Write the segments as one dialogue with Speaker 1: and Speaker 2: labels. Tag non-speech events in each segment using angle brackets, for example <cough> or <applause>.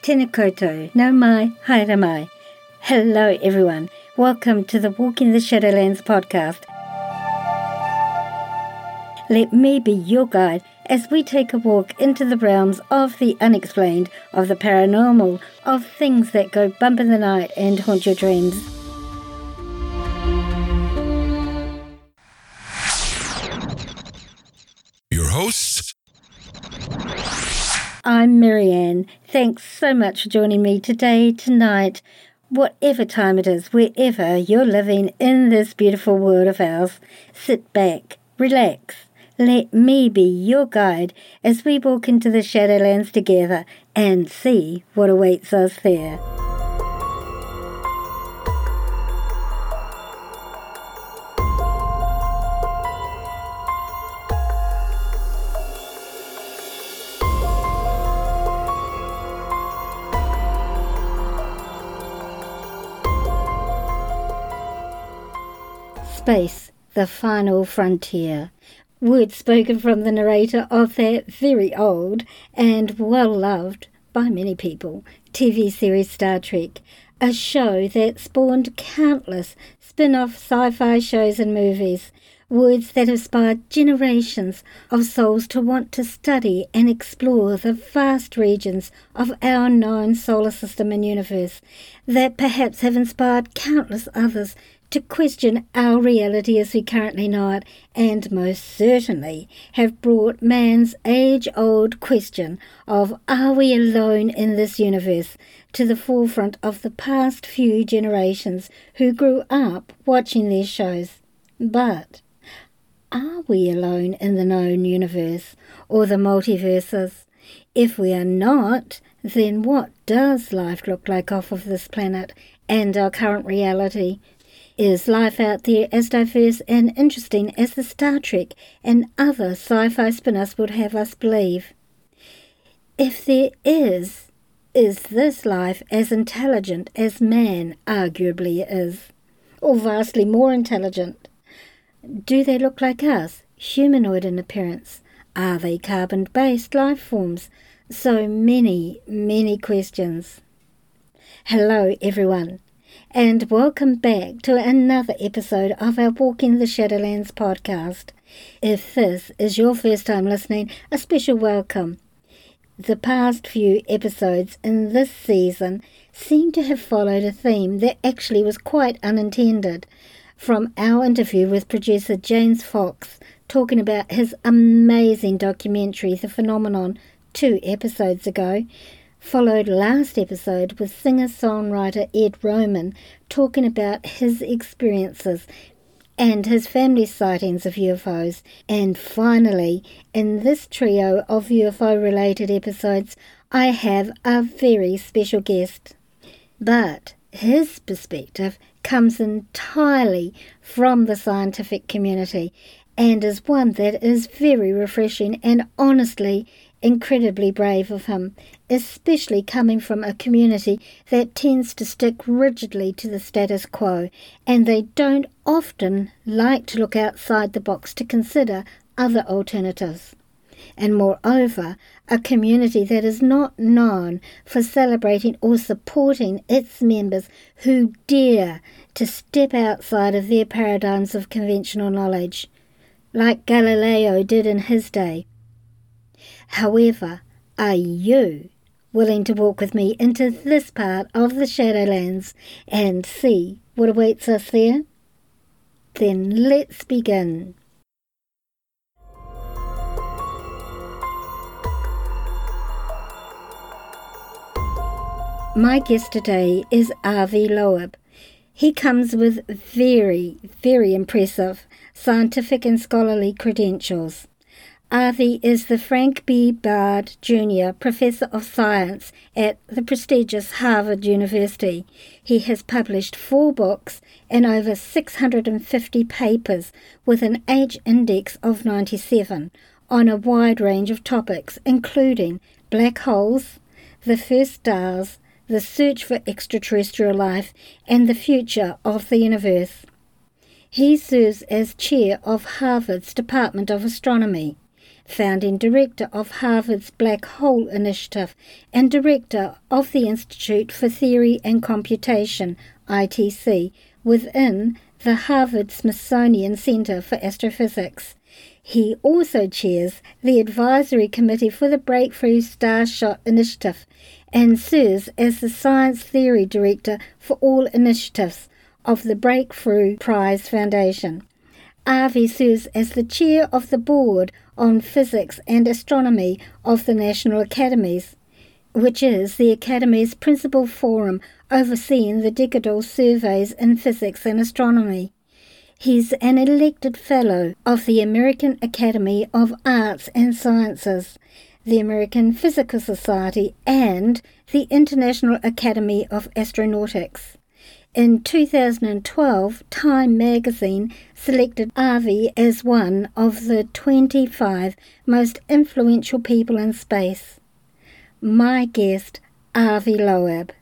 Speaker 1: Tēnā koutou, mai, haere mai. Hello everyone, welcome to the Walk in the Shadowlands podcast. Let me be your guide as we take a walk into the realms of the unexplained, of the paranormal, of things that go bump in the night and haunt your dreams.
Speaker 2: Your hosts,
Speaker 1: I'm Marianne. Thanks so much for joining me today, tonight, whatever time it is, wherever you're living in this beautiful world of ours. Sit back, relax, let me be your guide as we walk into the Shadowlands together and see what awaits us there. Space, the final frontier. Words spoken from the narrator of that very old and well loved by many people TV series Star Trek, a show that spawned countless spin off sci fi shows and movies. Words that have inspired generations of souls to want to study and explore the vast regions of our known solar system and universe, that perhaps have inspired countless others to question our reality as we currently know it, and most certainly have brought man's age old question of are we alone in this universe to the forefront of the past few generations who grew up watching these shows. But are we alone in the known universe or the multiverses? If we are not, then what does life look like off of this planet and our current reality? Is life out there as diverse and interesting as the Star Trek and other sci fi spin-offs would have us believe? If there is, is this life as intelligent as man arguably is, or vastly more intelligent? Do they look like us, humanoid in appearance? Are they carbon based life forms? So many, many questions. Hello, everyone and welcome back to another episode of our Walking the Shadowlands podcast. If this is your first time listening, a special welcome. The past few episodes in this season seem to have followed a theme that actually was quite unintended. From our interview with producer James Fox talking about his amazing documentary, The Phenomenon, two episodes ago, followed last episode with singer songwriter Ed Roman talking about his experiences and his family's sightings of UFOs. And finally, in this trio of UFO related episodes, I have a very special guest. But his perspective comes entirely from the scientific community and is one that is very refreshing and honestly incredibly brave of him, especially coming from a community that tends to stick rigidly to the status quo, and they don't often like to look outside the box to consider other alternatives. And moreover, a community that is not known for celebrating or supporting its members who dare to step outside of their paradigms of conventional knowledge, like Galileo did in his day However, are you willing to walk with me into this part of the Shadowlands and see what awaits us there? Then let's begin. My guest today is Avi Loeb. He comes with very, very impressive scientific and scholarly credentials. Avi is the Frank B. Baird Jr. Professor of Science at the prestigious Harvard University. He has published four books and over 650 papers with an H index of 97 on a wide range of topics, including black holes, the first stars, the search for extraterrestrial life, and the future of the universe. He serves as chair of Harvard's Department of Astronomy. Founding director of Harvard's Black Hole Initiative and director of the Institute for Theory and Computation, ITC, within the Harvard Smithsonian Center for Astrophysics. He also chairs the advisory committee for the Breakthrough Starshot Initiative and serves as the science theory director for all initiatives of the Breakthrough Prize Foundation. Avi serves as the chair of the board on physics and astronomy of the National Academies, which is the Academy's principal forum overseeing the decadal surveys in physics and astronomy. He's an elected fellow of the American Academy of Arts and Sciences, the American Physical Society, and the International Academy of Astronautics. In 2012, Time magazine selected Avi as one of the 25 most influential people in space. My guest, Avi Loeb.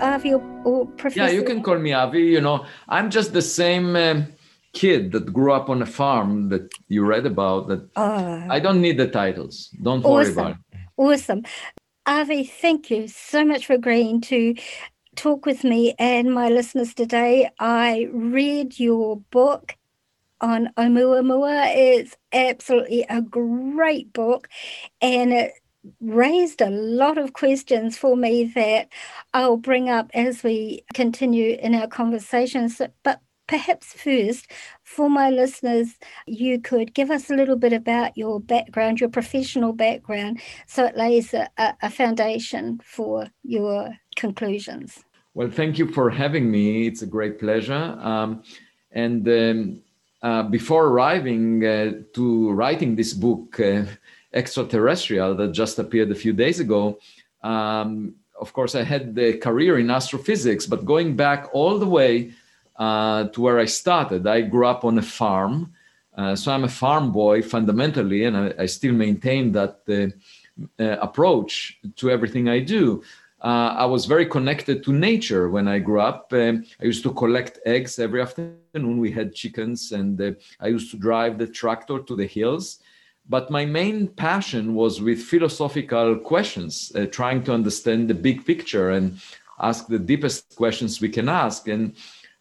Speaker 1: Avi or, or Professor?
Speaker 2: Yeah, you can call me Avi. You know, I'm just the same um, kid that grew up on a farm that you read about. That oh. I don't need the titles. Don't awesome. worry about it.
Speaker 1: Awesome. Avi, thank you so much for agreeing to talk with me and my listeners today. I read your book on Oumuamua. It's absolutely a great book and it raised a lot of questions for me that I'll bring up as we continue in our conversations. But perhaps first, for my listeners, you could give us a little bit about your background, your professional background, so it lays a, a foundation for your conclusions.
Speaker 2: Well, thank you for having me. It's a great pleasure. Um, and um, uh, before arriving uh, to writing this book, uh, extraterrestrial that just appeared a few days ago. Um, of course, I had the career in astrophysics, but going back all the way uh, to where I started, I grew up on a farm. Uh, so I'm a farm boy fundamentally, and I, I still maintain that uh, uh approach to everything I do. Uh, I was very connected to nature when I grew up. Um, I used to collect eggs every afternoon. We had chickens, and uh, I used to drive the tractor to the hills but my main passion was with philosophical questions, uh, trying to understand the big picture and ask the deepest questions we can ask. And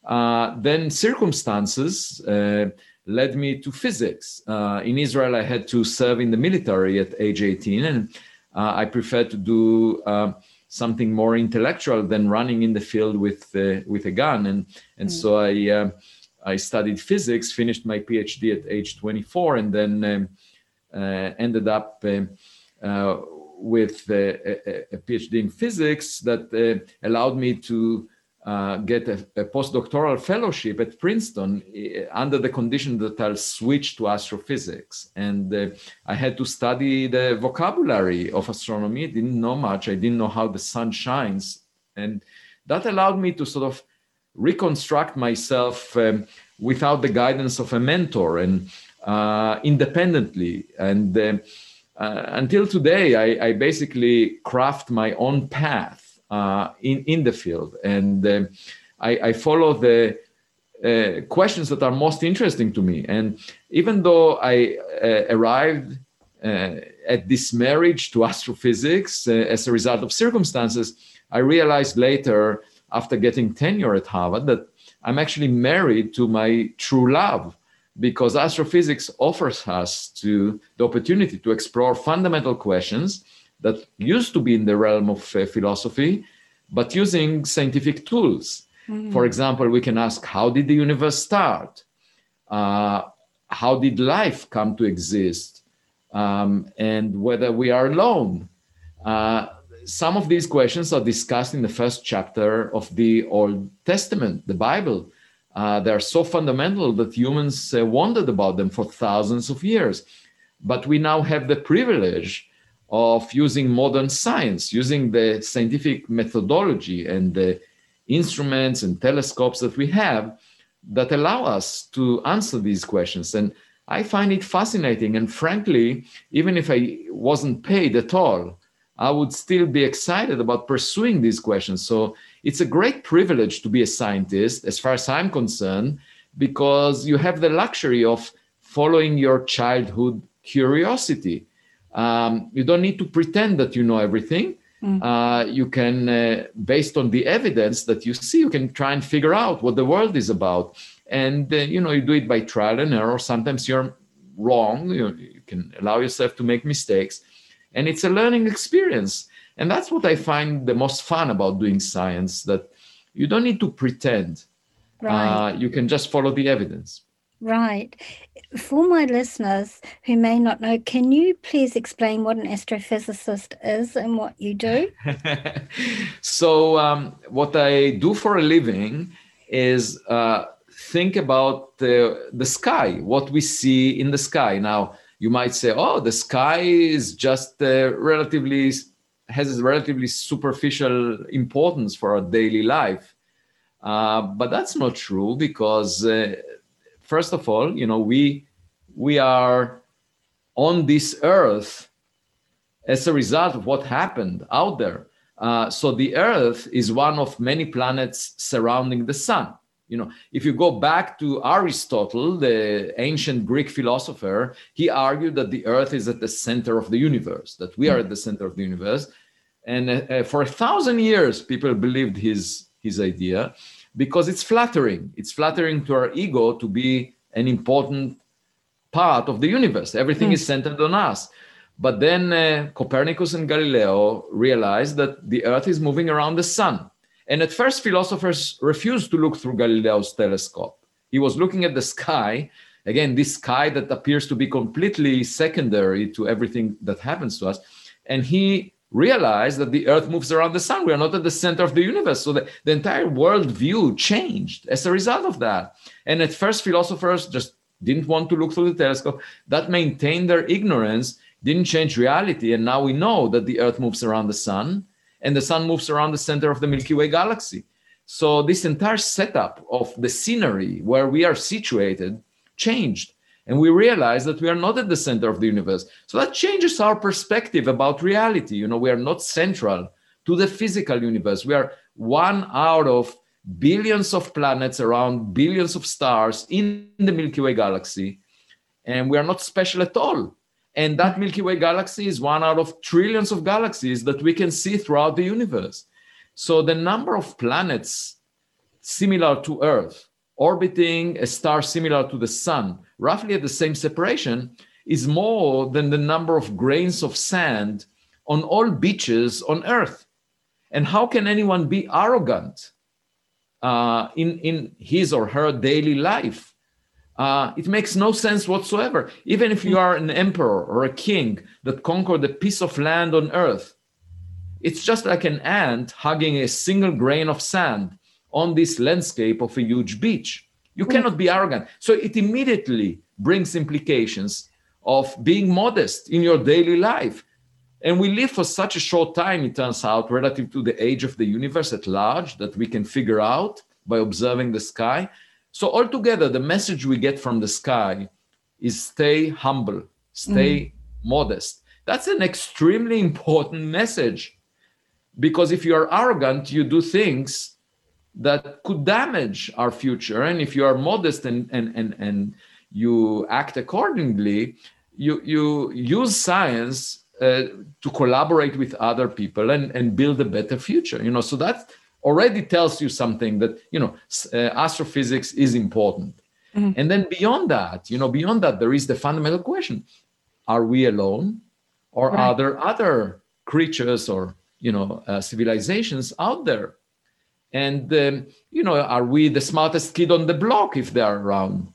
Speaker 2: uh, then circumstances uh, led me to physics. Uh, in Israel, I had to serve in the military at age 18, and uh, I preferred to do uh, something more intellectual than running in the field with with a gun. And and mm. so I I studied physics, finished my PhD at age 24, and then um, uh, ended up um, uh, with a, a, PhD in physics that uh, allowed me to uh, get a, a, postdoctoral fellowship at Princeton under the condition that I'll switch to astrophysics. And uh, I had to study the vocabulary of astronomy. I didn't know much. I didn't know how the sun shines. And that allowed me to sort of reconstruct myself um, without the guidance of a mentor. And uh, independently. And uh, uh, until today, I, I, basically craft my own path uh, in, in the field. And I, I, follow the questions that are most interesting to me. And even though I arrived at this marriage to astrophysics as a result of circumstances, I realized later, after getting tenure at Harvard, that I'm actually married to my true love because astrophysics offers us to the opportunity to explore fundamental questions that used to be in the realm of uh, philosophy, but using scientific tools. Mm-hmm. For example, we can ask, how did the universe start? Uh, how did life come to exist? um, and whether we are alone. Uh, some of these questions are discussed in the first chapter of the Old Testament, the Bible. Uh, they are so fundamental that humans uh, wondered about them for thousands of years. But we now have the privilege of using modern science, using the scientific methodology and the instruments and telescopes that we have that allow us to answer these questions. And I find it fascinating. And frankly, even if I wasn't paid at all, I would still be excited about pursuing these questions. So it's a great privilege to be a scientist, as far as I'm concerned, because you have the luxury of following your childhood curiosity. Um, you don't need to pretend that you know everything. Mm. Uh, you can, uh, based on the evidence that you see, you can try and figure out what the world is about. And uh, you know, you do it by trial and error. Sometimes you're wrong. You, you can allow yourself to make mistakes, and it's a learning experience. And that's what I find the most fun about doing science. That you don't need to pretend. Right. Uh, you can just follow the evidence.
Speaker 1: Right. For my listeners who may not know, can you please explain what an astrophysicist is and what you do? <laughs>
Speaker 2: so, um, what I do for a living is uh, think about the, the sky, what we see in the sky. Now, you might say, oh, the sky is just uh, relatively, has a relatively superficial importance for our daily life. Uh, but that's not true because uh, first of all, you know, we we are on this earth as a result of what happened out there. Uh, so the earth is one of many planets surrounding the sun. You know, if you go back to Aristotle, the ancient Greek philosopher, he argued that the earth is at the center of the universe, that we are at the center of the universe. And uh, uh for a thousand years, people believed his, his idea because it's flattering. It's flattering to our ego to be an important part of the universe. Everything mm. is centered on us. But then uh, Copernicus and Galileo realized that the earth is moving around the sun. And at first, philosophers refused to look through Galileo's telescope. He was looking at the sky, again, this sky that appears to be completely secondary to everything that happens to us. And he realized that the earth moves around the sun. We are not at the center of the universe. So the, the entire world view changed as a result of that. And at first, philosophers just didn't want to look through the telescope. That maintained their ignorance, didn't change reality. And now we know that the earth moves around the sun and the sun moves around the center of the Milky Way galaxy. So this entire setup of the scenery where we are situated changed and we realize that we are not at the center of the universe. So that changes our perspective about reality. You know we are not central to the physical universe. We are one out of billions of planets around billions of stars in the milky way galaxy and we are not special at all and that milky way galaxy is one out of trillions of galaxies that we can see throughout the universe so the number of planets similar to earth orbiting a star similar to the sun roughly at the same separation, is more than the number of grains of sand on all beaches on Earth. And how can anyone be arrogant uh, in, in his or her daily life? Uh, it makes no sense whatsoever. Even if you are an emperor or a king that conquered a piece of land on earth, it's just like an ant hugging a single grain of sand on this landscape of a huge beach. You cannot be arrogant. So it immediately brings implications of being modest in your daily life. And we live for such a short time, it turns out, relative to the age of the universe at large, that we can figure out by observing the sky. So, altogether, the message we get from the sky is stay humble, stay mm. modest. That's an extremely <laughs> important message because if you are arrogant, you do things that could damage our future. And if you are modest and and and, and you act accordingly, you you use science uh, to collaborate with other people and and build a better future. You know, so that already tells you something that you know uh, astrophysics is important. Mm-hmm. And then beyond that, you know, beyond that, there is the fundamental question: Are we alone, or right. are there other creatures or you know uh, civilizations out there and, um, you know, are we the smartest kid on the block if they are around?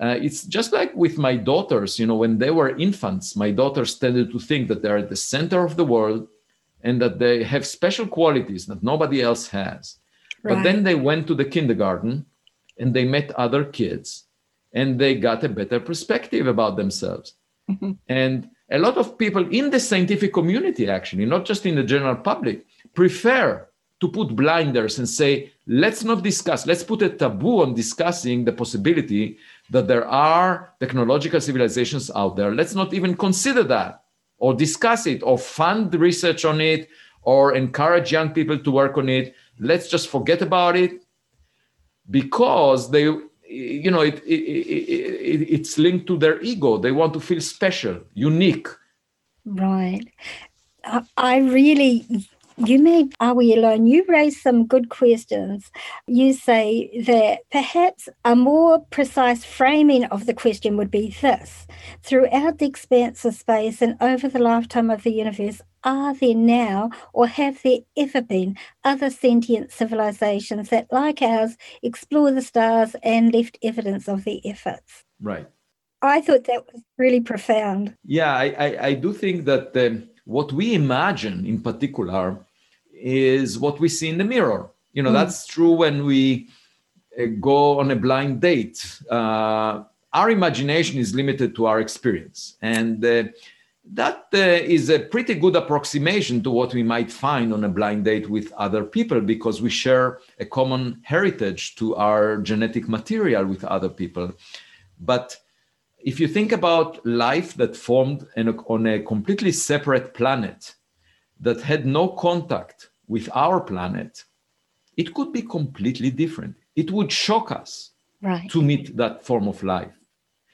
Speaker 2: uh, it's just like with my daughters, you know, when they were infants, my daughters tended to think that they're at the center of the world and that they have special qualities that nobody else has. Right. But then they went to the kindergarten and they met other kids and they got a better perspective about themselves. Mm-hmm. And a lot of people in the scientific community, actually, not just in the general public, prefer to put blinders and say, let's not discuss, let's put a taboo on discussing the possibility that there are technological civilizations out there. Let's not even consider that or discuss it or fund research on it or encourage young people to work on it. Let's just forget about it because they, you know, it, it, it, it's linked to their ego. They want to feel special, unique.
Speaker 1: Right. I really you made Are We Alone? You raised some good questions. You say that perhaps a more precise framing of the question would be this Throughout the expanse of space and over the lifetime of the universe, are there now or have there ever been other sentient civilizations that, like ours, explore the stars and left evidence of their efforts?
Speaker 2: Right.
Speaker 1: I thought that was really profound.
Speaker 2: Yeah, I, I, I do think that um, what we imagine in particular is what we see in the mirror. You know, mm. that's true when we uh, go on a blind date. Uh, our imagination is limited to our experience. And uh, that uh, is a pretty good approximation to what we might find on a blind date with other people because we share a common heritage to our genetic material with other people. But if you think about life that formed on a completely separate planet, that had no contact with our planet, it could be completely different. It would shock us right. to meet that form of life.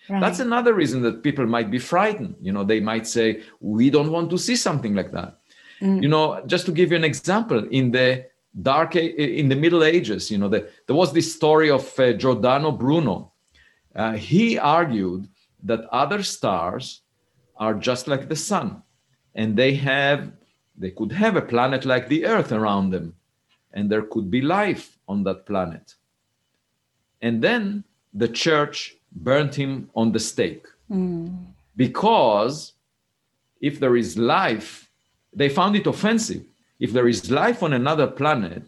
Speaker 2: Right. That's another reason that people might be frightened. You know, they might say, "We don't want to see something like that." Mm. You know, just to give you an example, in the dark in the Middle Ages, you know, the, there was this story of uh, Giordano Bruno. Uh, he argued that other stars are just like the sun, and they have they could have a planet like the Earth around them, and there could be life on that planet. And then the church burned him on the stake. Mm. Because if there is life, they found it offensive. If there is life on another planet,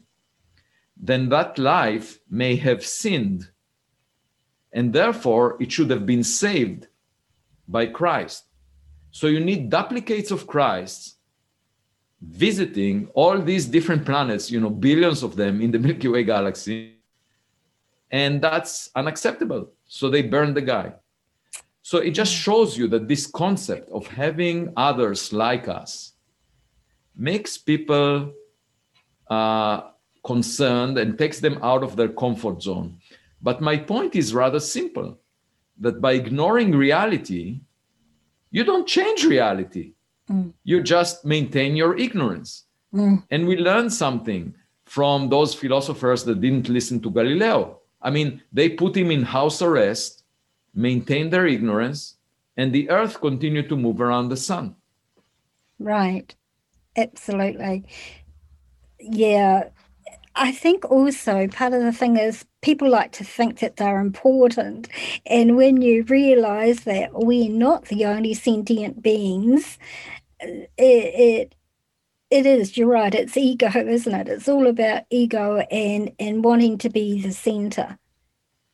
Speaker 2: then that life may have sinned. And therefore, it should have been saved by Christ. So you need duplicates of Christ visiting all these different planets, you know, billions of them in the <laughs> Milky Way galaxy. And that's unacceptable. So they burned the guy. So it just shows you that this concept of having others like us makes people uh, concerned and takes them out of their comfort zone. But my point is rather simple that by ignoring reality, you don't change reality Mm. You just maintain your ignorance. Mm. And we learn something from those philosophers that didn't listen to Galileo. I mean, they put him in house arrest, maintained their ignorance, and the earth continued to move around the sun.
Speaker 1: Right. Absolutely. Yeah. I think also part of the thing is people like to think that they're important. And when you realize that we're not the only sentient beings, it, it it is you're right it's ego isn't it? It's all about ego and and wanting to be the center.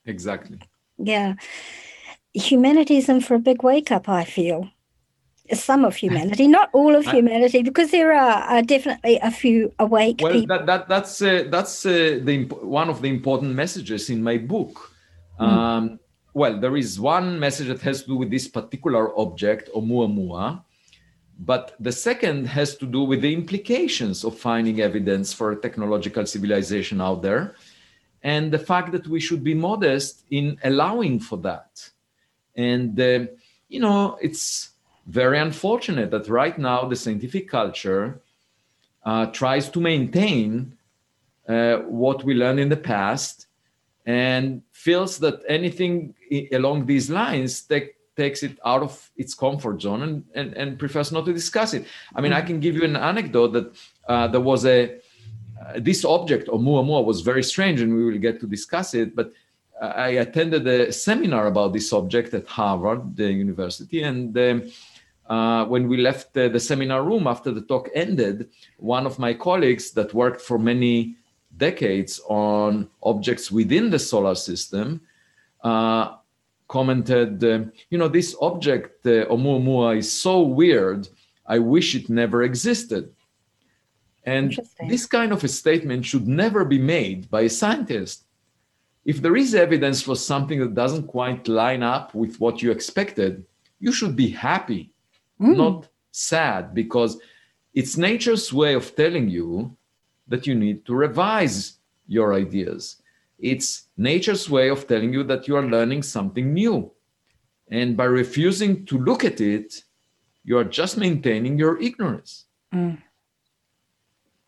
Speaker 2: Exactly.
Speaker 1: Yeah. Humanity's in for a big wake up i feel. Some of humanity not all of <laughs> humanity because there are, are definitely a few awake
Speaker 2: well people. that, that that's uh, that's uh, the one of the important messages in my book. Mm. um, well there is one message that has to do with this particular object oumuamua but the second has to do with the implications of finding evidence for a technological civilization out there and the fact that we should be modest in allowing for that. And, uh, you know, it's very unfortunate that right now the scientific culture uh, tries to maintain uh, what we learned in the past and feels that anything along these lines that takes it out of its comfort zone and, and, and prefers not to discuss it. I mean. I can give you an anecdote that uh, there was a, uh, this object, Oumuamua, was very strange, and we will get to discuss it. But I attended a seminar about this subject at Harvard the University, and um, uh, when we left the, the, seminar room after the talk ended, one of my colleagues that worked for many decades on objects within the solar system uh, commented, uh, "You know, this object uh, Oumuamua is so weird. I wish it never existed." And this kind of a statement should never be made by a scientist if there is evidence for something that doesn't quite line up with what you expected, you should be happy, mm. not sad, because it's nature's way of telling you that you need to revise your ideas. It's nature's way of telling you that you are learning something new. And by refusing to look at it, you are just maintaining your ignorance. Mm.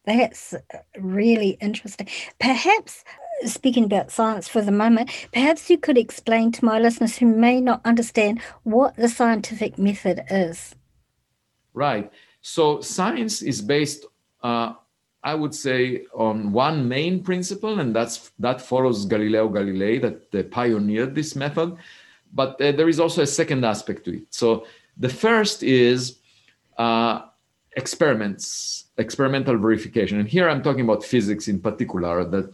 Speaker 1: That's really interesting. Perhaps speaking about science for the moment, perhaps you could explain to my listeners who may not understand what the scientific method is.
Speaker 2: Right. So science is based, uh, I would say, on one main principle, and that's that follows Galileo Galilei that pioneered this method. But uh, there is also a second aspect to it. So the first is uh, experiments, experimental verification, and here I'm talking about physics in particular. That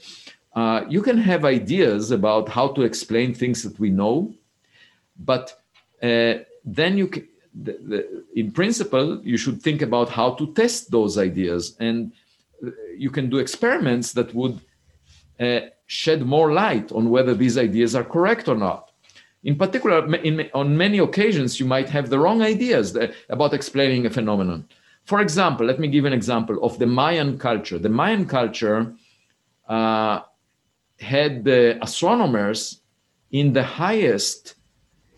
Speaker 2: uh, you can have ideas about how to explain things that we know, but uh, then you can, the, the, in principle, you should think about how to test those ideas. And you can do experiments that would uh, shed more light on whether these ideas are correct or not. In particular, in, on many occasions, you might have the wrong ideas about explaining a phenomenon. For example, let me give an example of the Mayan culture. The Mayan culture uh, had the astronomers in the highest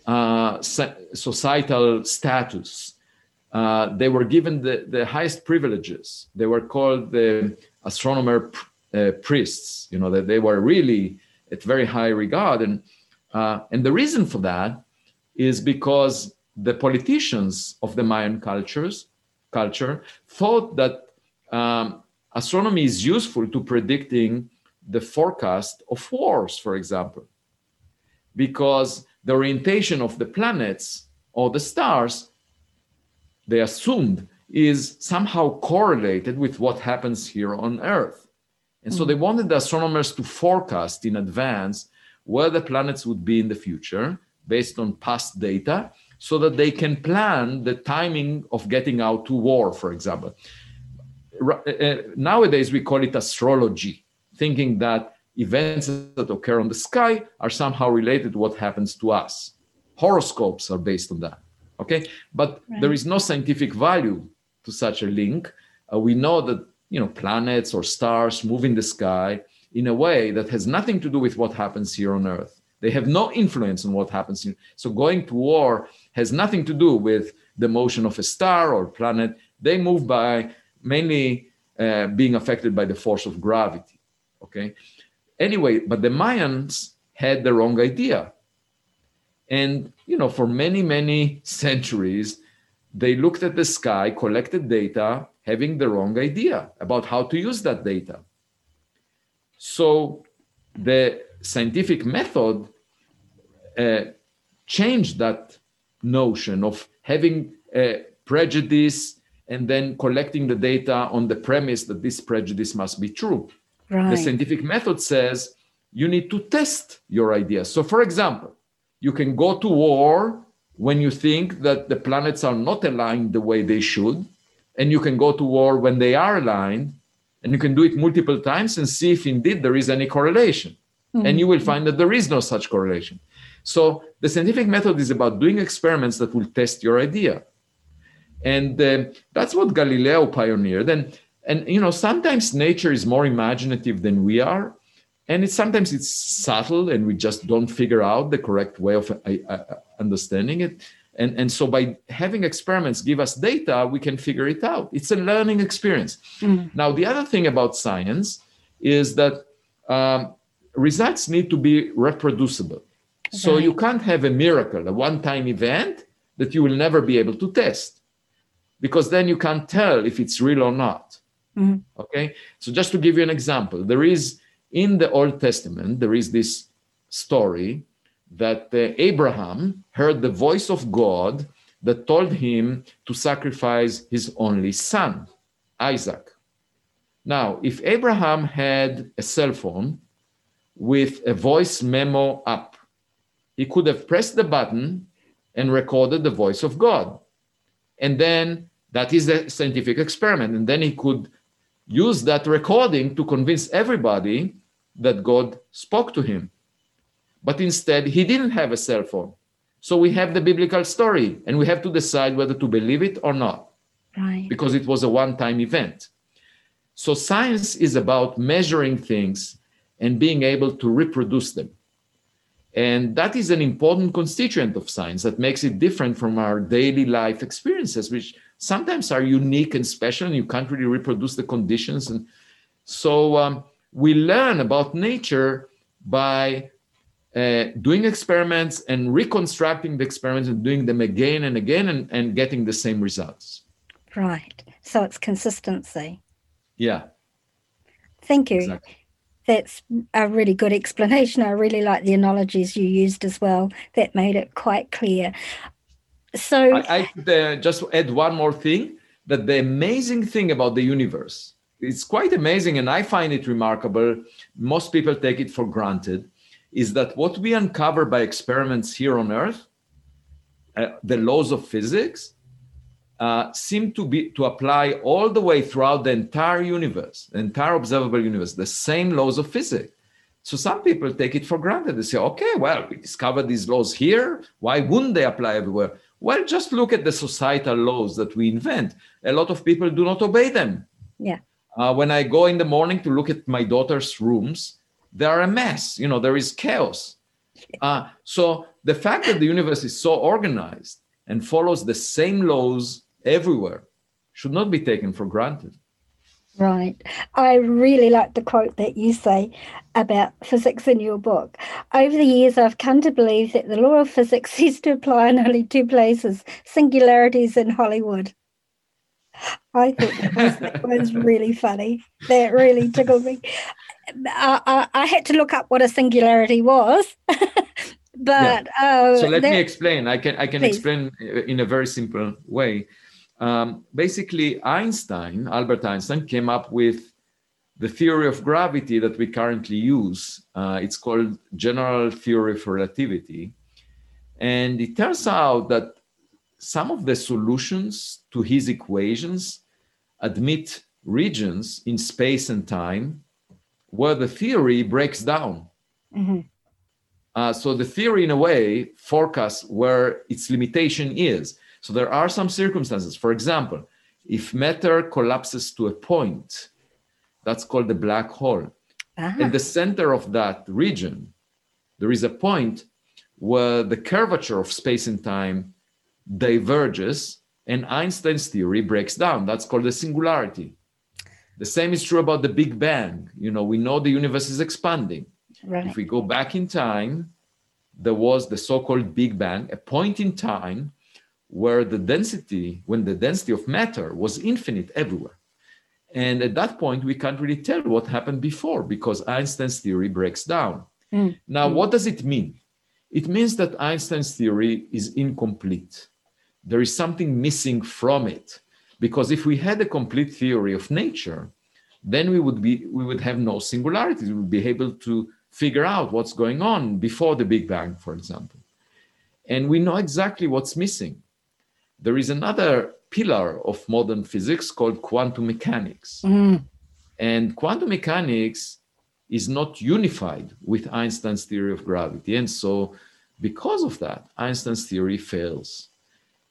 Speaker 2: uh, societal status. Uh, they were given the, the highest privileges. They were called the astronomer uh, priests. You know that they were really at very high regard, and uh, and the reason for that is because the politicians of the Mayan cultures culture thought that um, astronomy is useful to predicting the forecast of wars, for example, because the orientation of the planets or the stars, they assumed, is somehow correlated with what happens here on Earth. And so they hmm. wanted the astronomers to forecast in advance where the planets would be in the future based on past data so that they can plan the timing of getting out to war, for example. Uh, uh, nowadays, we call it astrology thinking that events that occur on the sky are somehow related to what happens to us. Horoscopes are based on that. Okay, but right. there is no scientific value to such a link. Uh, we know that you know planets or stars move in the sky in a way that has nothing to do with what happens here on Earth. They have no influence on what happens here. So going to war has nothing to do with the motion of a star or planet. They move by mainly uh, being affected by the force of gravity. Okay. Anyway, but the Mayans had the wrong idea. And, you know, for many, many <laughs> centuries, they looked at the sky, collected data, having the wrong idea about how to use that data. So the scientific method uh, changed that notion of having a prejudice and then collecting the data on the premise that this prejudice must be true. Right. The scientific method says you need to test your ideas. So, for example, you can go to war when you think that the planets are not aligned the way they should, and you can go to war when they are aligned, and you can do it multiple times and see if indeed there is any correlation. Mm-hmm. And you will find that there is no such correlation. So, the scientific method is about doing experiments that will test your idea. And uh, that's what Galileo pioneered. And and you know sometimes nature is more imaginative than we are and it's sometimes it's subtle and we just don't figure out the correct way of understanding it and and so by having experiments give us data we can figure it out it's a learning experience mm. now the other thing about science is that um, results need to be reproducible okay. so you can't have a miracle a one-time event that you will never be able to test because then you can't tell if it's real or not Mm-hmm. Okay, so just to give you an example, there is in the Old Testament there is this story that uh, Abraham heard the voice of God that told him to sacrifice his only son, Isaac. Now, if Abraham had a cell phone with a voice memo app, he could have pressed the button and recorded the voice of God. And then that is a scientific experiment. And then he could use that recording to convince everybody that God spoke to him. But instead, he didn't have a cell phone. So we have the biblical story and we have to decide whether to believe it or not.
Speaker 1: Right.
Speaker 2: Because it was a one time event. So science is about measuring things and being able to reproduce them. And that is an important constituent of science that makes it different from our daily life experiences, which sometimes are unique and special, and you can't really reproduce the conditions. And so um, we learn about nature by uh, doing experiments and reconstructing the experiments and doing them again and again and, and getting the same results.
Speaker 1: Right. So it's consistency.
Speaker 2: Yeah.
Speaker 1: Thank you.
Speaker 2: Exactly.
Speaker 1: That's a really good explanation. I really like the analogies you used as well. That made it quite clear. So
Speaker 2: I, I could, uh, just add one more thing that the amazing thing about the universe, it's quite amazing, and I find it remarkable. Most people take it for granted, is that what we uncover by experiments here on Earth, uh, the laws of physics, uh, seem to be to apply all the way throughout the entire universe, the entire observable universe, the same laws of physics. So some people take it for granted. They say, okay, well, we discovered these laws here. Why wouldn't they apply everywhere? Well, just look at the societal laws that we invent. A lot of people do not obey them.
Speaker 1: Yeah.
Speaker 2: Uh, when I go in the morning to look at my daughter's rooms, they are a mess. You know, there is chaos. Uh, so the fact that the universe is so organized and follows the same laws everywhere should not be taken for granted.
Speaker 1: Right. I really like the quote that you say about physics in your book. Over the years, I've come to believe that the law of physics <laughs> seems to apply in only two places singularities in Hollywood. I thought that was, that was really funny. That really tickled me. I, I, I, had to look up what a singularity was. <laughs> but yeah.
Speaker 2: uh, so let that, me explain. I can I can please. explain in a very simple way. Um, basically, Einstein, Albert Einstein, came up with the theory of gravity that we currently use. Uh, it's called general theory of relativity. And it turns out that some of the solutions to his equations admit regions in space and time where the theory breaks down. Mm-hmm. Uh, so the theory, in a way, forecasts where its limitation is. So there are some circumstances. For example, if matter collapses to a point, that's called the black hole. Uh-huh. In the center of that region, there is a point where the curvature of space and time diverges and Einstein's theory breaks down. That's called the singularity. The same is true about the Big Bang. You know, we know the universe is expanding. Right. If we go back in time, there was the so called Big Bang, a point in time where the density, when the density of matter was infinite everywhere. And at that point, we can't really tell what happened before because Einstein's theory breaks down. Mm. Now, what does it mean? It means that Einstein's theory is incomplete. There is something missing from it. Because if we had a complete theory of nature, then we would be we would have no singularities. We would be able to figure out what's going on before the Big Bang, for example. And we know exactly what's missing there is another pillar of modern physics called quantum mechanics. Mm. And quantum mechanics is not unified with Einstein's theory of gravity. And so, because of that, Einstein's theory fails.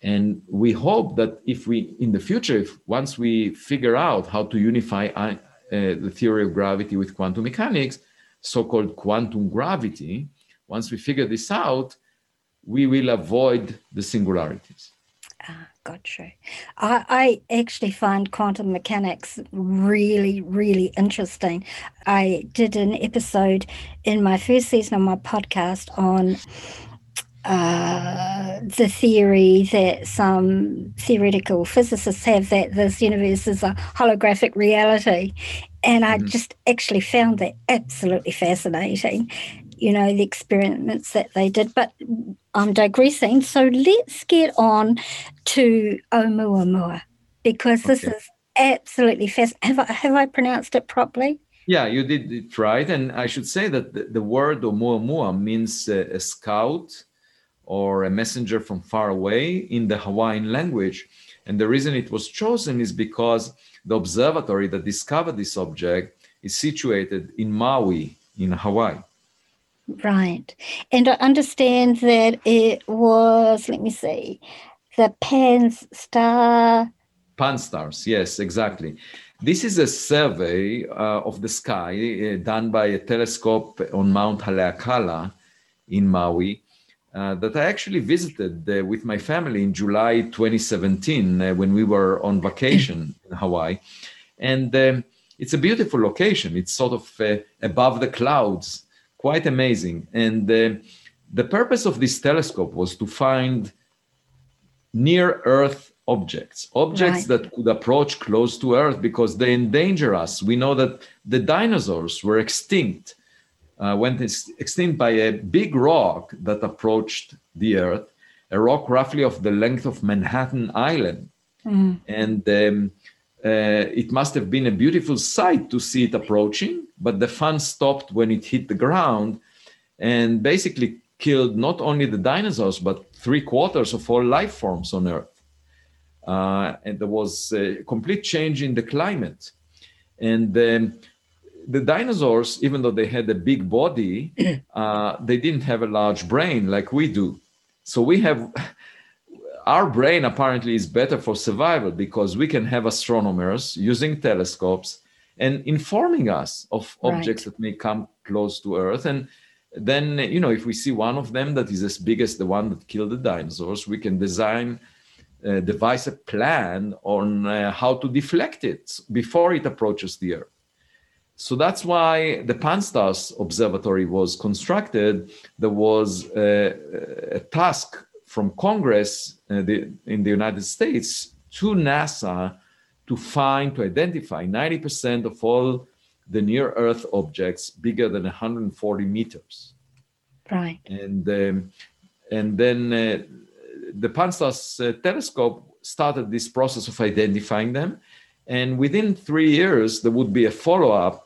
Speaker 2: And we hope that if we, in the future, if once we figure out how to unify uh, the theory of gravity with quantum mechanics, so called quantum gravity, once we figure this out, we will avoid the singularities.
Speaker 1: Ah, gotcha. I, I actually find quantum mechanics really, really interesting. I did an episode in my first season of my podcast on uh, the theory that some theoretical physicists have that this universe is a holographic reality. And I mm-hmm. just actually found that absolutely fascinating you know, the experiments that they did. But I'm digressing. So let's get on to Oumuamua because this okay. is absolutely fascinating. Have I, have I pronounced it properly?
Speaker 2: Yeah, you did it right. And I should say that the, the word Oumuamua means uh, a scout or a messenger from far away in the Hawaiian language. And the reason it was chosen is because the observatory that discovered this object is situated in Maui, in Hawaii.
Speaker 1: Right. And I understand that it was, let me see, the Pan Star.
Speaker 2: Pan-STARRS, yes, exactly. This is a survey uh, of the sky uh, done by a telescope on Mount Haleakala in Maui. Uh, that I actually visited uh, with my family in July 2017 uh, when we were on vacation <clears throat> in Hawaii. And um, it's a beautiful location. It's sort of uh, above the clouds, quite amazing. And uh, the purpose of this telescope was to find near Earth objects, objects right. that could approach close to Earth because they endanger us. We know that the dinosaurs were extinct, uh, went extinct by a big rock that approached the Earth, a rock roughly of the length of Manhattan Island. Mm. And um, uh, it must have been a beautiful sight to see it approaching, but the fun stopped when it hit the ground and basically killed not only the dinosaurs, but three quarters of all life forms on Earth. Uh, and there was a complete change in the climate. And um, the dinosaurs, even though they had a big body, <clears throat> uh, they didn't have a large brain like we do. So we have our brain apparently is better for survival because we can have astronomers using telescopes and informing us of right. objects that may come close to Earth. And then, you know, if we see one of them that is as big as the one that killed the dinosaurs, we can design, uh, devise a plan on uh, how to deflect it before it approaches the Earth. So that's why the Pan-STARRS Observatory was constructed. There was a, a task from Congress uh, the, in the United States to NASA to find, to identify 90% of all the near Earth objects bigger than 140 meters.
Speaker 1: Right.
Speaker 2: And, um, and then uh, the Pan-STARRS uh, telescope started this process of identifying them. And within three years, there would be a follow up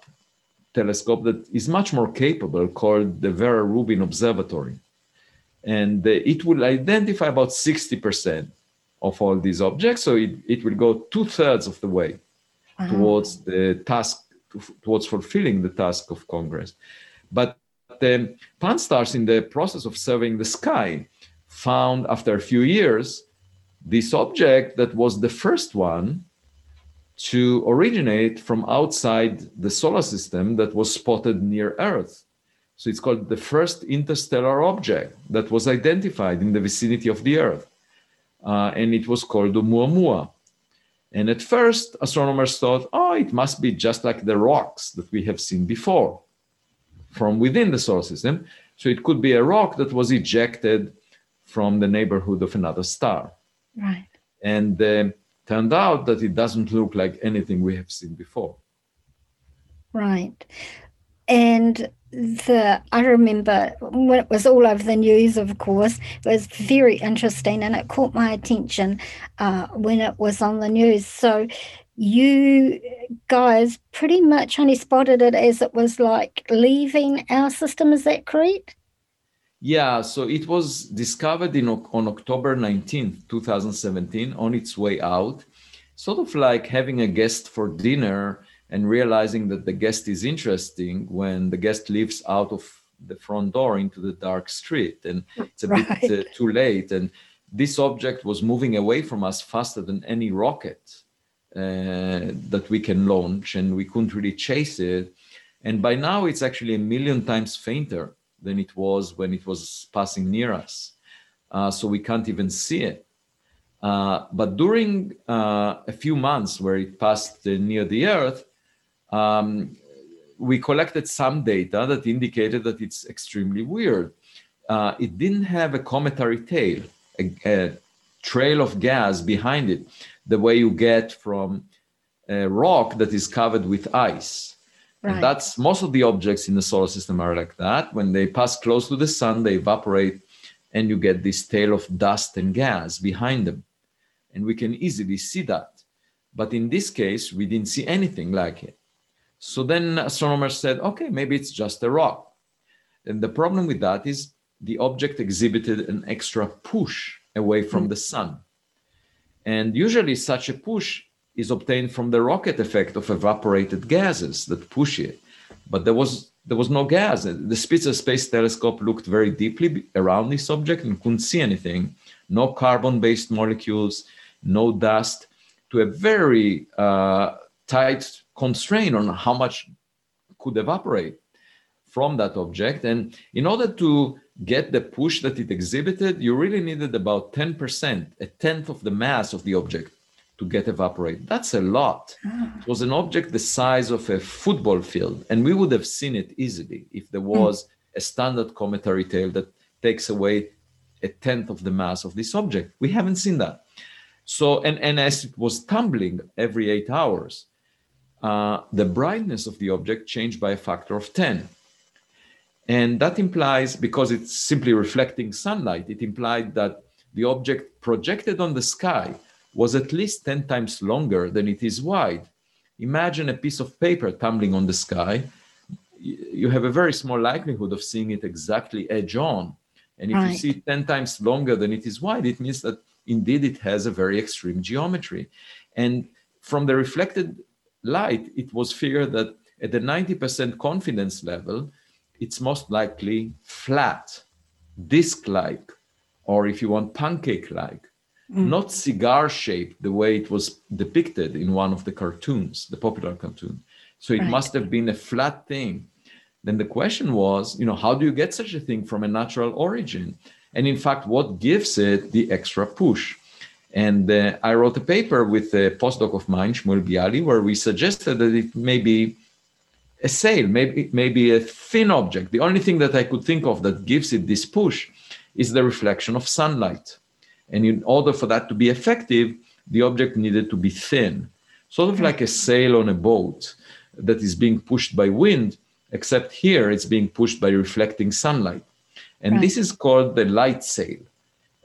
Speaker 2: telescope that is much more capable called the Vera Rubin Observatory and it will identify about 60% of all these objects. So it, it will go two thirds of the way towards the task, towards fulfilling the task of Congress. But um, the Pan-STARRS, in the process of surveying the sky, found after a few years this object that was the first one to originate from outside the solar system that was spotted near Earth. So it's called the first interstellar object that was identified in the vicinity of the Earth. Uh, and it was called Oumuamua. And at first, astronomers thought, oh, it must be just like the rocks that we have seen before from within the solar system. So it could be a rock that was ejected from the neighborhood of another star.
Speaker 1: Right.
Speaker 2: And turned out that it doesn't look like anything we have seen before.
Speaker 1: Right. And the I remember when it was all over the news, of course, it was very interesting and it caught my attention uh, when it was on the news. So you guys pretty much only spotted it as it was like leaving our system. Is that correct?
Speaker 2: Yeah, so it was discovered in on October 19th, 2017, on its way out, sort of like having a guest for dinner and realizing that the guest is interesting when the guest leaves out of the front door into the dark street and it's a right. bit uh, too late. And this object was moving away from us faster than any rocket uh, that we can launch and we couldn't really chase it. And by now it's actually a million times fainter than it was when it was passing near us uh, so we can't even see it uh, but during uh, a few months where it passed near the earth um, we collected some data that indicated that it's extremely weird. Uh, it didn't have a cometary tail, a, a, trail of gas behind it, the way you get from a rock that is covered with ice. Right. That's most of the objects in the solar system are like that. When they pass close to the sun, they evaporate, and you get this tail of dust and gas behind them. And we can easily see that. But in this case, we didn't see anything like it. So then astronomers said, okay, maybe it's just a rock. And the problem with that is the object exhibited an extra push away from mm. the sun. And usually such a push is obtained from the rocket effect of evaporated gases that push it. But there was there was no gas. The Spitzer Space Telescope looked very deeply around this object and couldn't see anything. No carbon-based molecules, no dust, to a very uh, tight constraint on how much could evaporate from that object. And in order to get the push that it exhibited, you really needed about 10%, a tenth of the mass of the object to get evaporate. That's a lot. Ah. It was an object the size of a football field, and we would have seen it easily if there hmm. was a standard cometary tail that takes away a tenth of the mass of this object. We haven't seen that. So, and, and as it was tumbling every eight hours, uh, the brightness of the object changed by a factor of 10. And that implies, because it's simply reflecting sunlight, it implied that the object projected on the sky was at least 10 times longer than it is wide. Imagine a piece of paper tumbling on the sky. You have a very small likelihood of seeing it exactly edge on. And if right. you see it 10 times longer than it is wide, it means that indeed it has a very extreme geometry. And from the reflected light, it was figured that at the 90% confidence level, it's most likely flat, disc like, or if you want, pancake like mm. not cigar shaped the way it was depicted in one of the cartoons, the popular cartoon. So it right. must have been a flat thing. Then the question was, you know, how do you get such a thing from a natural origin? And in fact, what gives it the extra push? And uh, I wrote a paper with a postdoc of mine, Shmuel Bialy, where we suggested that it may be a sail, maybe maybe a thin object. The only thing that I could think of that gives it this push is the reflection of sunlight. And in order for that to be effective, the object needed to be thin, sort of like a sail on a boat that is being pushed by wind, except here it's being pushed by reflecting sunlight. And right. this is called the light sail.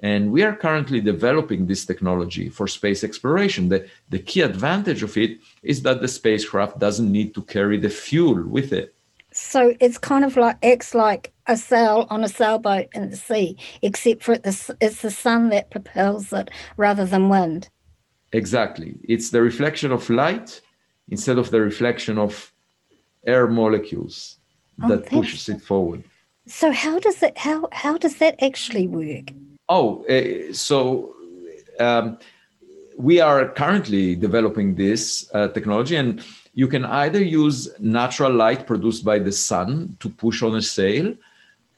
Speaker 2: And we are currently developing this technology for space exploration. The, the key advantage of it is that the spacecraft doesn't need to carry the fuel with it.
Speaker 1: So it's kind of like acts like a sail on a sailboat in the sea, except for it's, it's the sun that propels it rather than wind.
Speaker 2: Exactly. It's the reflection of light instead of the reflection of air molecules oh, that pushes it forward.
Speaker 1: So how does it how how does that actually work?
Speaker 2: Oh, uh, so um, we are currently developing this uh, technology and you can either use natural light produced by the sun to push on a sail.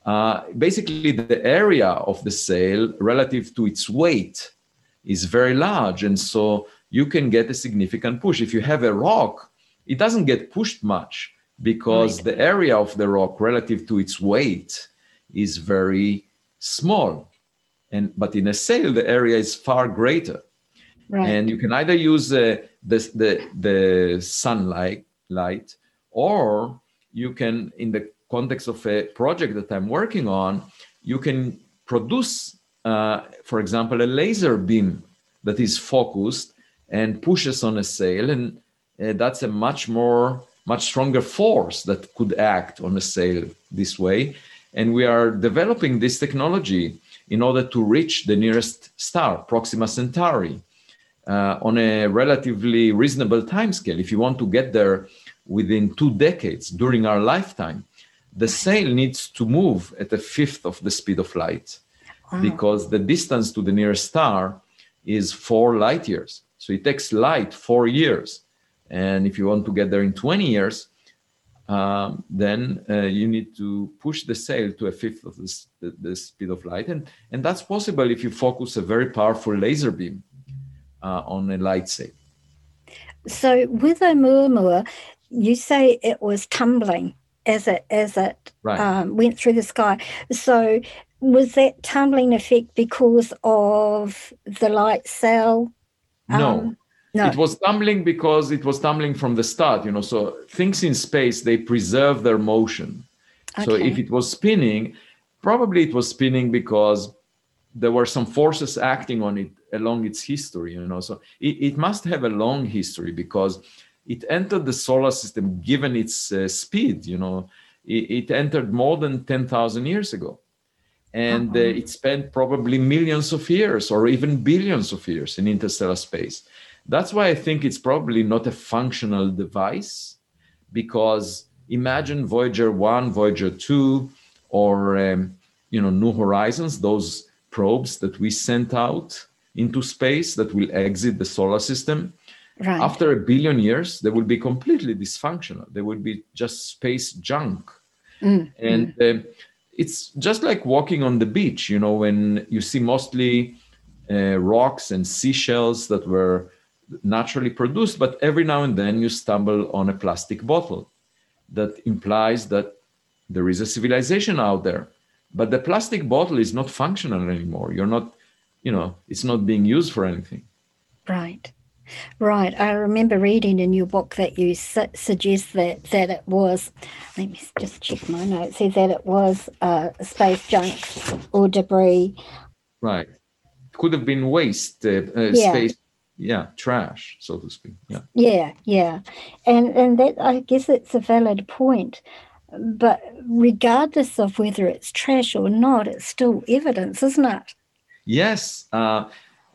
Speaker 2: Uh, basically, the area of the sail relative to its weight is very large, and so you can get a significant push. If you have a rock, it doesn't get pushed much because right. the area of the rock relative to its weight is very small. And but in a sail, the area is far greater. Right. And you can either use the, the, the sunlight light, or you can, in the context of a project that I'm working on, you can produce, uh, for example, a laser beam that is focused and pushes on a sail. And uh, that's a much more, much stronger force that could act on a sail this way. And we are developing this technology in order to reach the nearest star, Proxima Centauri uh, on a relatively reasonable time scale. If you want to get there within two decades during our lifetime, the sail needs to move at a fifth of the speed of light wow. because the distance to the nearest star is four light years. So it takes light four years. And if you want to get there in 20 years, um, then uh, you need to push the sail to a fifth of the, the, the, speed of light. And, and that's possible if you focus a very powerful laser beam uh, on a light sail.
Speaker 1: So with Oumuamua, you say it was tumbling as it as it right. um, went through the sky. So was that tumbling effect because of the light sail?
Speaker 2: Um, no, No. It was tumbling because it was tumbling from the start, you know. So things in space they preserve their motion. Okay. So if it was spinning, probably it was spinning because there were some forces acting on it along its history, you know. So it, it must have a long history because it entered the solar system given its uh, speed, you know. It, it, entered more than 10,000 years ago. And uh-huh. uh, it spent probably millions of years or even billions of years in interstellar space. That's why I think it's probably not a functional device because imagine Voyager 1, Voyager 2, or um, you know New Horizons, those probes that we sent out into space that will exit the solar system. Right. After a billion years, they will be completely dysfunctional. They will be just space junk. Mm. And mm. Uh, it's just like walking on the beach, you know, when you see mostly uh, rocks and seashells that were naturally produced, but every now and then you stumble on a plastic bottle that implies that there is a civilization out there. But the plastic bottle is not functional anymore. You're not, you know, it's not being used for anything.
Speaker 1: Right. Right. I remember reading in your book that you su- suggest that, that it was, let me just check my notes, says that it was uh, space junk or debris.
Speaker 2: Right. Could have been waste, uh, uh, yeah. space yeah trash so to speak yeah
Speaker 1: yeah yeah and and that i guess it's a valid point but regardless of whether it's trash or not it's still evidence isn't it
Speaker 2: yes uh,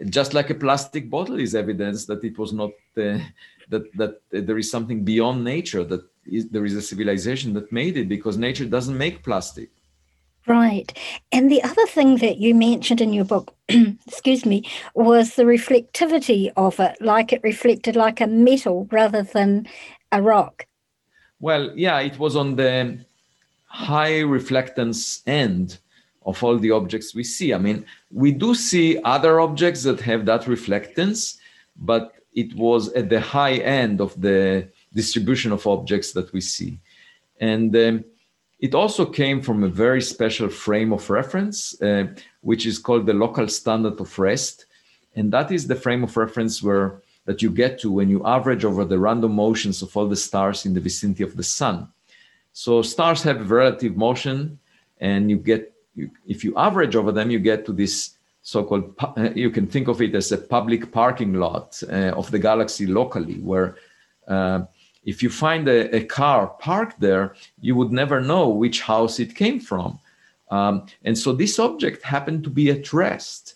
Speaker 2: just like a plastic bottle is evidence that it was not uh, that that there is something beyond nature that is, there is a civilization that made it because nature doesn't make plastic
Speaker 1: Right. And the other thing that you mentioned in your book, <clears throat> excuse me, was the reflectivity of it, like it reflected like a metal rather than a rock.
Speaker 2: Well, yeah, it was on the high reflectance end of all the objects we see. I mean, we do see other objects that have that reflectance, but it was at the high end of the distribution of objects that we see. And um, it also came from a very special frame of reference, uh, which is called the local standard of rest. And that is the frame of reference where that you get to when you average over the random motions of all the stars in the vicinity of the sun. So stars have relative motion, and you get you, if you average over them, you get to this so-called. Uh, you can think of it as a public parking lot uh, of the galaxy locally, where uh, if you find a, a, car parked there, you would never know which house it came from. Um, and so this object happened to be at rest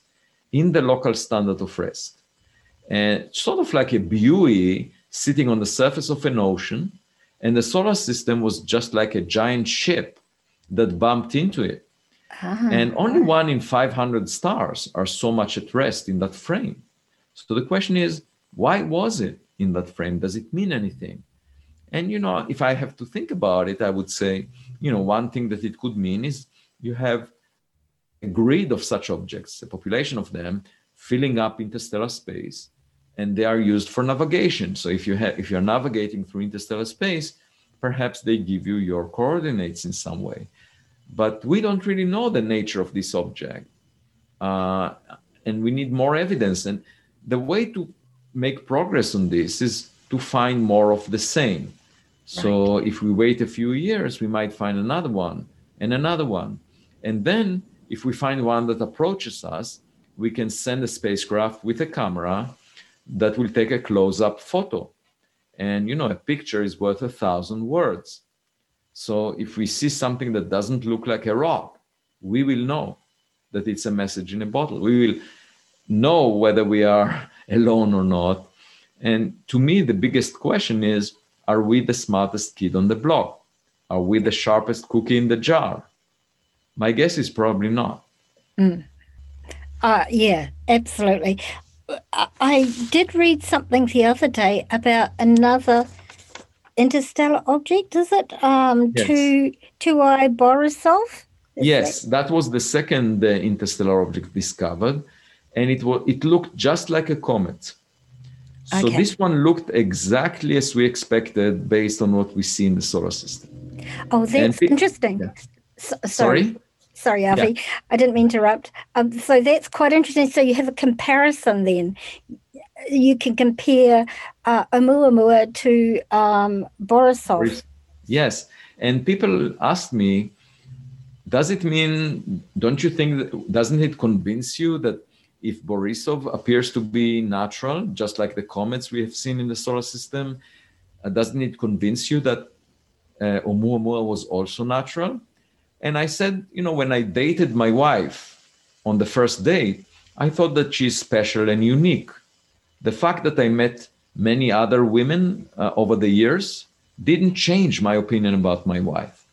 Speaker 2: in the local standard of rest. And sort of like a buoy sitting on the surface of an ocean. And the solar system was just like a giant ship that bumped into it. Ah, and only one in 500 stars are so much at rest in that frame. So the question is, why was it in that frame? Does it mean anything? And you know, if I have to think about it, I would say, you know, one thing that it could mean is you have a grid of such objects, a population of them filling up interstellar space, and they are used for navigation. So if you have if you're navigating through interstellar space, perhaps they give you your coordinates in some way. But we don't really know the nature of this object. Uh, and we need more evidence. And the way to make progress on this is to find more of the same. So right. if we wait a few years, we might find another one and another one. And then if we find one that approaches us, we can send a spacecraft with a camera that will take a close-up photo. And you know, a picture is worth a thousand words. So if we see something that doesn't look like a rock, we will know that it's a message in a bottle. We will know whether we are <laughs> alone or not. And to me, the biggest question is are we the smartest kid on the block? Are we the sharpest cookie in the jar? My guess is probably not.
Speaker 1: Mm. Uh, yeah, absolutely. I did read something the other day about another interstellar object. Is it um, yes. two two I Borisov?
Speaker 2: Is yes, that? that was the second uh, interstellar object discovered, and it was it looked just like a comet. So okay. this one looked exactly as we expected based on what we see in the solar system.
Speaker 1: Oh, that's interesting. Yeah. So, sorry. Sorry, Avi. Yeah. I didn't mean to interrupt. Um, so that's quite interesting. So you have a comparison then. you can compare uh, Oumuamua to um, Borisov.
Speaker 2: Yes, and people ask me, does it mean? Don't you think? That, doesn't it convince you that if Borisov appears to be natural, just like the comets we have seen in the solar system, uh, doesn't it convince you that uh, Oumuamua was also natural? And I said, you know, when I dated my wife on the first date, I thought that she's special and unique. The fact that I met many other women uh, over the years didn't change my opinion about my wife.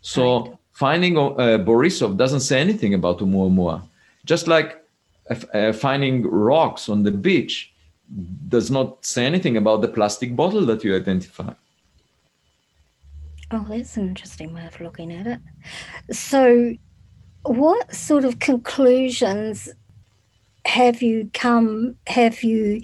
Speaker 2: So right. finding uh, Borisov doesn't say anything about Oumuamua. Just like uh, uh, finding rocks on the beach does not say anything about the plastic bottle that you identify.
Speaker 1: Oh, that's an interesting way of looking at it. So, what sort of conclusions have you come, have you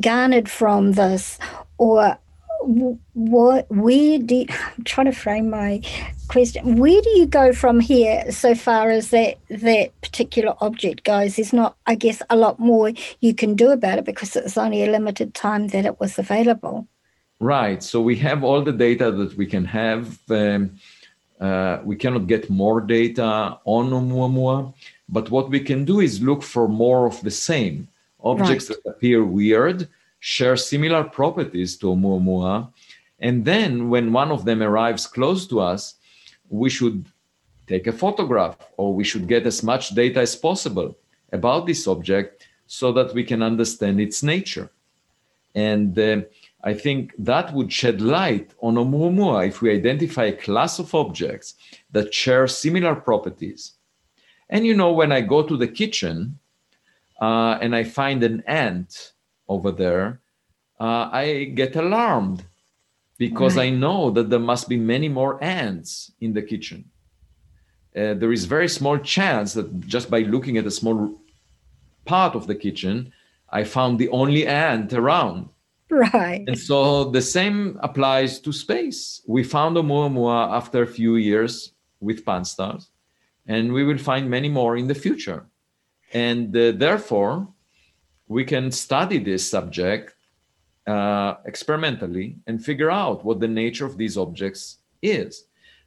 Speaker 1: garnered from this, or what, where do you, I'm trying to frame my question. Where do you go from here so far as that that particular object goes? There's not, I guess, a lot more you can do about it because it's only a limited time that it was available.
Speaker 2: Right. So we have all the data that we can have. Um, uh, we cannot get more data on Oumuamua, but what we can do is look for more of the same objects right. that appear weird, share similar properties to Oumuamua, and then when one of them arrives close to us, we should take a photograph or we should get as much data as possible about this object so that we can understand its nature. And uh, I think that would shed light on Oumuamua if we identify a class of objects that share similar properties. And you know, when I go to the kitchen uh, and I find an ant over there, uh, I get alarmed because right. I know that there must be many more ants in the kitchen. Uh, there is very small chance that just by looking at a small part of the kitchen, I found the only ant around. <laughs>
Speaker 1: Right.
Speaker 2: And so the same applies to space. We found Oumuamua after a few years with Pan-STARRS, and we will find many more in the future. And uh, therefore, we can study this subject uh, experimentally and figure out what the nature of these objects is.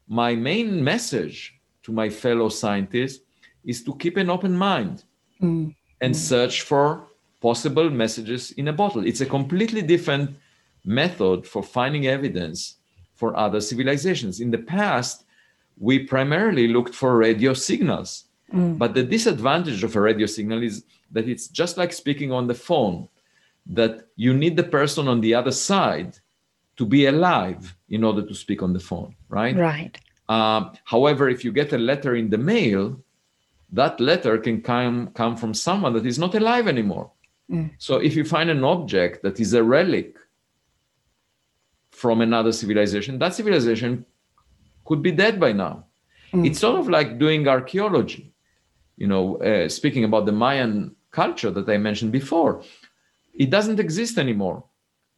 Speaker 2: My main message to my fellow scientists is to keep an open mind mm. and mm. search for possible messages in a bottle. It's a completely different method for finding evidence for other civilizations. In the past, we primarily looked for radio signals. Mm. But the disadvantage of a radio signal is that it's just like speaking on the phone, that you need the person on the other side to be alive in order to speak on the phone, right?
Speaker 1: Right.
Speaker 2: Uh, however, if you get a letter in the mail, that letter can come, come from someone that is not alive anymore. Mm. So if you find an object that is a relic from another civilization, that civilization could be dead by now. Mm. It's sort of like doing archaeology. You know, uh, speaking about the Mayan culture that I mentioned before, it doesn't exist anymore,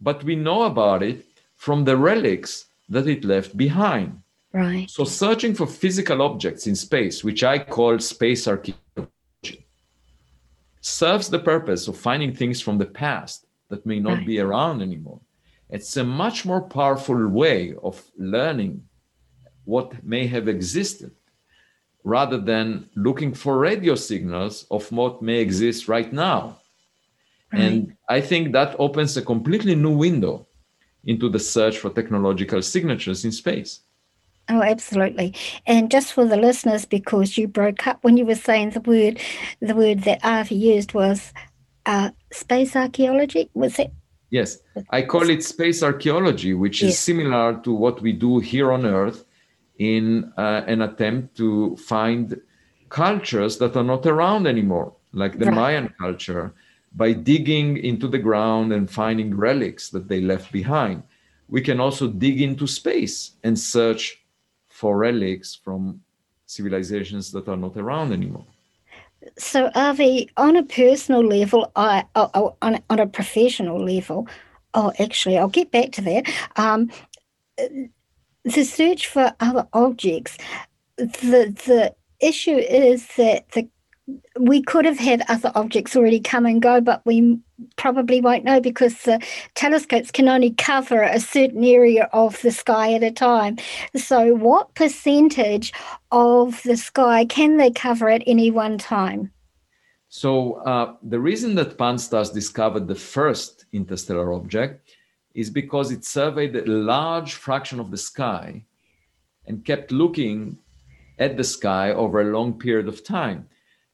Speaker 2: but we know about it from the relics that it left behind.
Speaker 1: Right.
Speaker 2: So searching for physical objects in space, which I call space archaeology, serves the purpose of finding things from the past that may not right. be around anymore. It's a much more powerful way of learning what may have existed rather than looking for radio signals of what may exist right now. Right. And I think that opens a completely new window into the search for technological signatures in space.
Speaker 1: Oh, absolutely. And just for the listeners, because you broke up when you were saying the word, the word that Arthur used was uh, space archaeology. Was it?
Speaker 2: Yes, I call it space archaeology, which yes. is similar to what we do here on Earth in uh, an attempt to find cultures that are not around anymore, like the right. Mayan culture, by digging into the ground and finding relics that they left behind. We can also dig into space and search for relics from civilizations that are not around anymore.
Speaker 1: So, Avi, on a personal level, I oh, oh, on, on a professional level, oh, actually, I'll get back to that. Um, the search for other objects, the the issue is that the we could have had other objects already come and go, but we probably won't know because the telescopes can only cover a certain area of the sky at a time. So, what percentage of the sky can they cover at any one time?
Speaker 2: So, uh, the reason that Pan-STARRS discovered the first interstellar object is because it surveyed a large fraction of the sky and kept looking at the sky over a long period of time.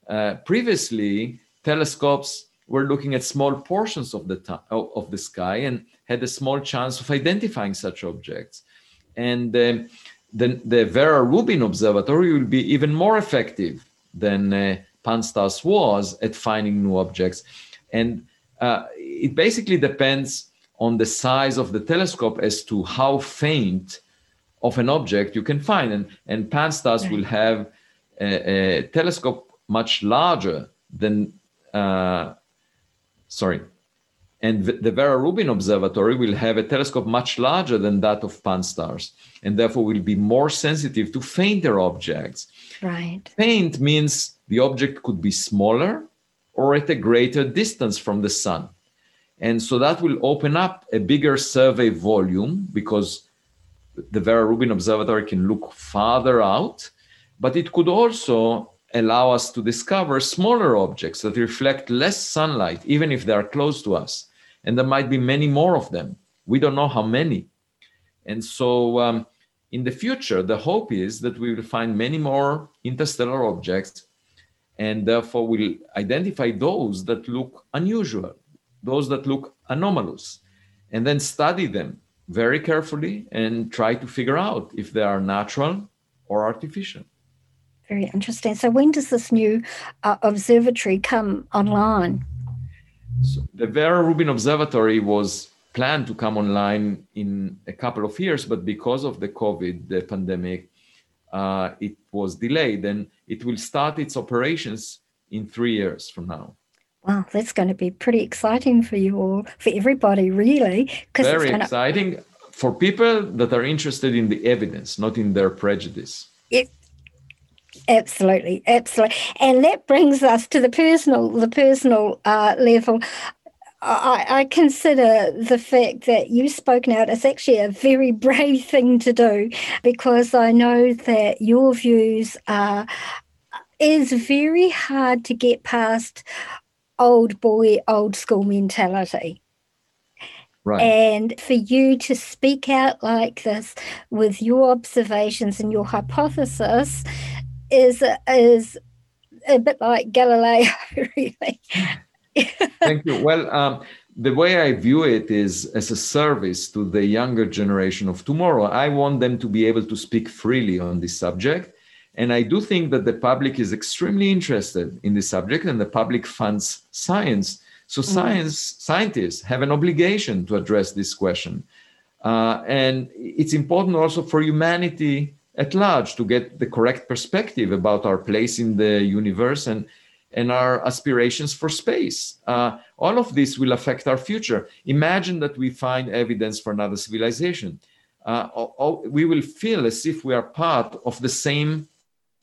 Speaker 2: Uh, previously, telescopes were looking at small portions of the of the sky and had a small chance of identifying such objects. And um, the, the Vera Rubin Observatory will be even more effective than uh, Pan-STARRS was at finding new objects. And uh, it basically depends on the size of the telescope as to how faint of an object you can find. And, and Pan-STARRS right. will have a, a, telescope much larger than, uh, sorry, and the Vera Rubin Observatory will have a telescope much larger than that of Pan-STARRS, and therefore will be more sensitive to fainter objects.
Speaker 1: Right.
Speaker 2: Faint means the object could be smaller or at a greater distance from the sun. And so that will open up a bigger survey volume because the Vera Rubin Observatory can look farther out, but it could also allow us to discover smaller objects that reflect less sunlight, even if they are close to us. And there might be many more of them. We don't know how many. And so, um, in the future, the hope is that we will find many more interstellar objects and therefore we'll identify those that look unusual, those that look anomalous, and then study them very carefully and try to figure out if they are natural or artificial.
Speaker 1: Very interesting. So, when does this new uh, observatory come online?
Speaker 2: So the Vera Rubin Observatory was planned to come online in a couple of years, but because of the COVID the pandemic, uh, it was delayed and it will start its operations in three years from now.
Speaker 1: Wow, that's going to be pretty exciting for you all, for everybody, really.
Speaker 2: Very it's exciting for people that are interested in the evidence, not in their prejudice.
Speaker 1: It, absolutely, absolutely, and that brings us to the personal, the personal uh, level. I, I, consider the fact that you've spoken out as actually a very <laughs> brave thing to do because I know that your views are is very hard to get past old boy, old school mentality.
Speaker 2: Right.
Speaker 1: And for you to speak out like this with your observations and your hypothesis is is a bit like Galileo, <laughs> really.
Speaker 2: Thank you. Well, um, the way I view it is as a service to the younger generation of tomorrow. I want them to be able to speak freely on this subject and I do think that the public is extremely interested in this subject and the public funds science. So mm. science scientists have an obligation to address this question. Uh, and it's important also for humanity at large to get the correct perspective about our place in the universe and, and our aspirations for space. Uh, all of this will affect our future. Imagine that we find evidence for another civilization. Uh, we will feel as if we are part of the same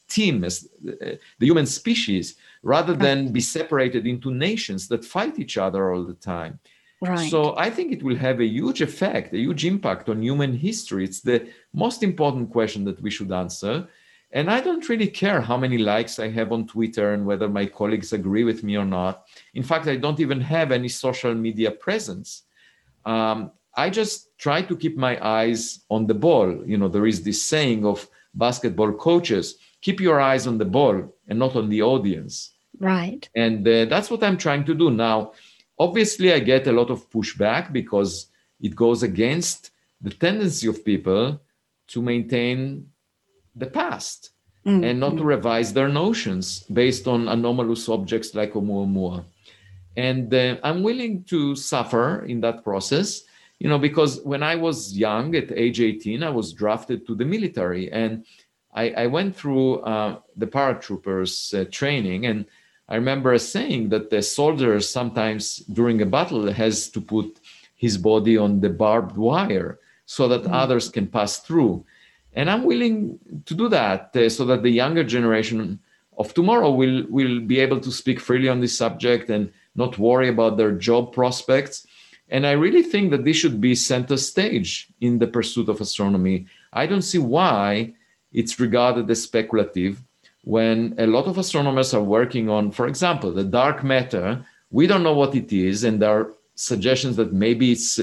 Speaker 2: team as the human species rather than be separated into nations that fight each other all the time
Speaker 1: right.
Speaker 2: so i think it will have a huge effect a huge impact on human history it's the most important question that we should answer and i don't really care how many likes i have on twitter and whether my colleagues agree with me or not in fact i don't even have any social media presence um, i just try to keep my eyes on the ball you know there is this saying of basketball coaches keep your eyes on the ball and not on the audience.
Speaker 1: Right.
Speaker 2: And uh, that's what I'm trying to do now. Obviously, I get a lot of pushback because it goes against the tendency of people to maintain the past mm-hmm. and not to revise their notions based on anomalous objects like Oumuamua. And uh, I'm willing to suffer in that process, you know, because when I was young, at age 18, I was drafted to the military. And I, I went through uh, the paratroopers uh, training, and I remember saying that the soldier sometimes during a battle has to put his body on the barbed wire so that mm-hmm. others can pass through. And I'm willing to do that uh, so that the younger generation of tomorrow will will be able to speak freely on this subject and not worry about their job prospects. And I really think that this should be center stage in the pursuit of astronomy. I don't see why it's regarded as speculative when a lot of astronomers are working on, for example, the dark matter. We don't know what it is, and there are suggestions that maybe it's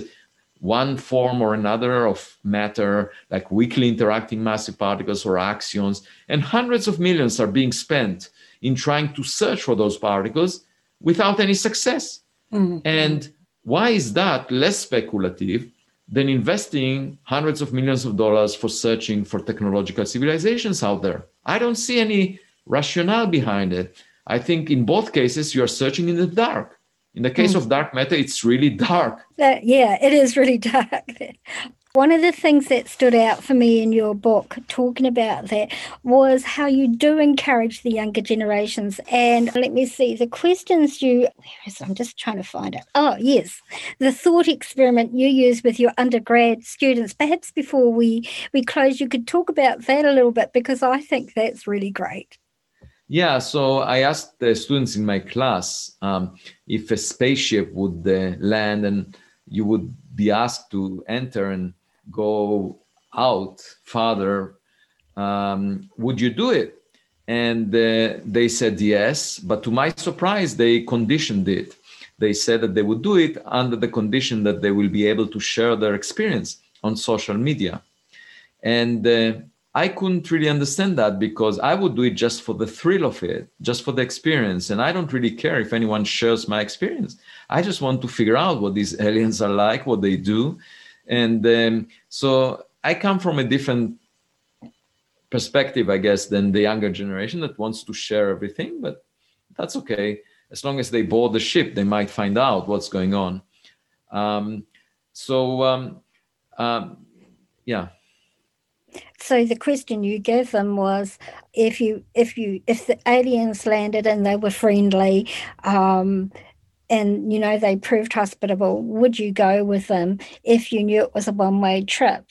Speaker 2: one form or another of matter, like weakly interacting massive particles or axions, and hundreds of millions are being spent in trying to search for those particles without any success. Mm-hmm. And why is that less speculative than investing hundreds of millions of dollars for searching for technological civilizations out there? I don't see any rationale behind it. I think in both cases, you are searching in the dark. In the case mm. of dark matter, it's really dark.
Speaker 1: Uh, yeah, it is really <laughs> dark. One of the things that stood out for me in your book, talking about that, was how you do encourage the younger generations. And let me see, the questions you, where is, I'm just trying to find it. Oh, yes, the thought experiment you use with your undergrad students. Perhaps before we, we close, you could talk about that a little bit because I think that's really great.
Speaker 2: Yeah, so I asked the students in my class um, if a spaceship would uh, land and you would be asked to enter and go out farther, um, would you do it? And uh, they said yes, but to my surprise, they conditioned it. They said that they would do it under the condition that they will be able to share their experience on social media. And uh, I couldn't really understand that because I would do it just for the thrill of it, just for the experience. And I don't really care if anyone shares my experience. I just want to figure out what these <laughs> aliens are like, what they do. And um, so I come from a different perspective, I guess, than the younger generation that wants to share everything. But that's okay. As long as they board the ship, they might find out what's going on. Um, so, um, um yeah
Speaker 1: so the question you gave them was if you if you if the aliens landed and they were friendly um, and you know they proved hospitable would you go with them if you knew it was a one way trip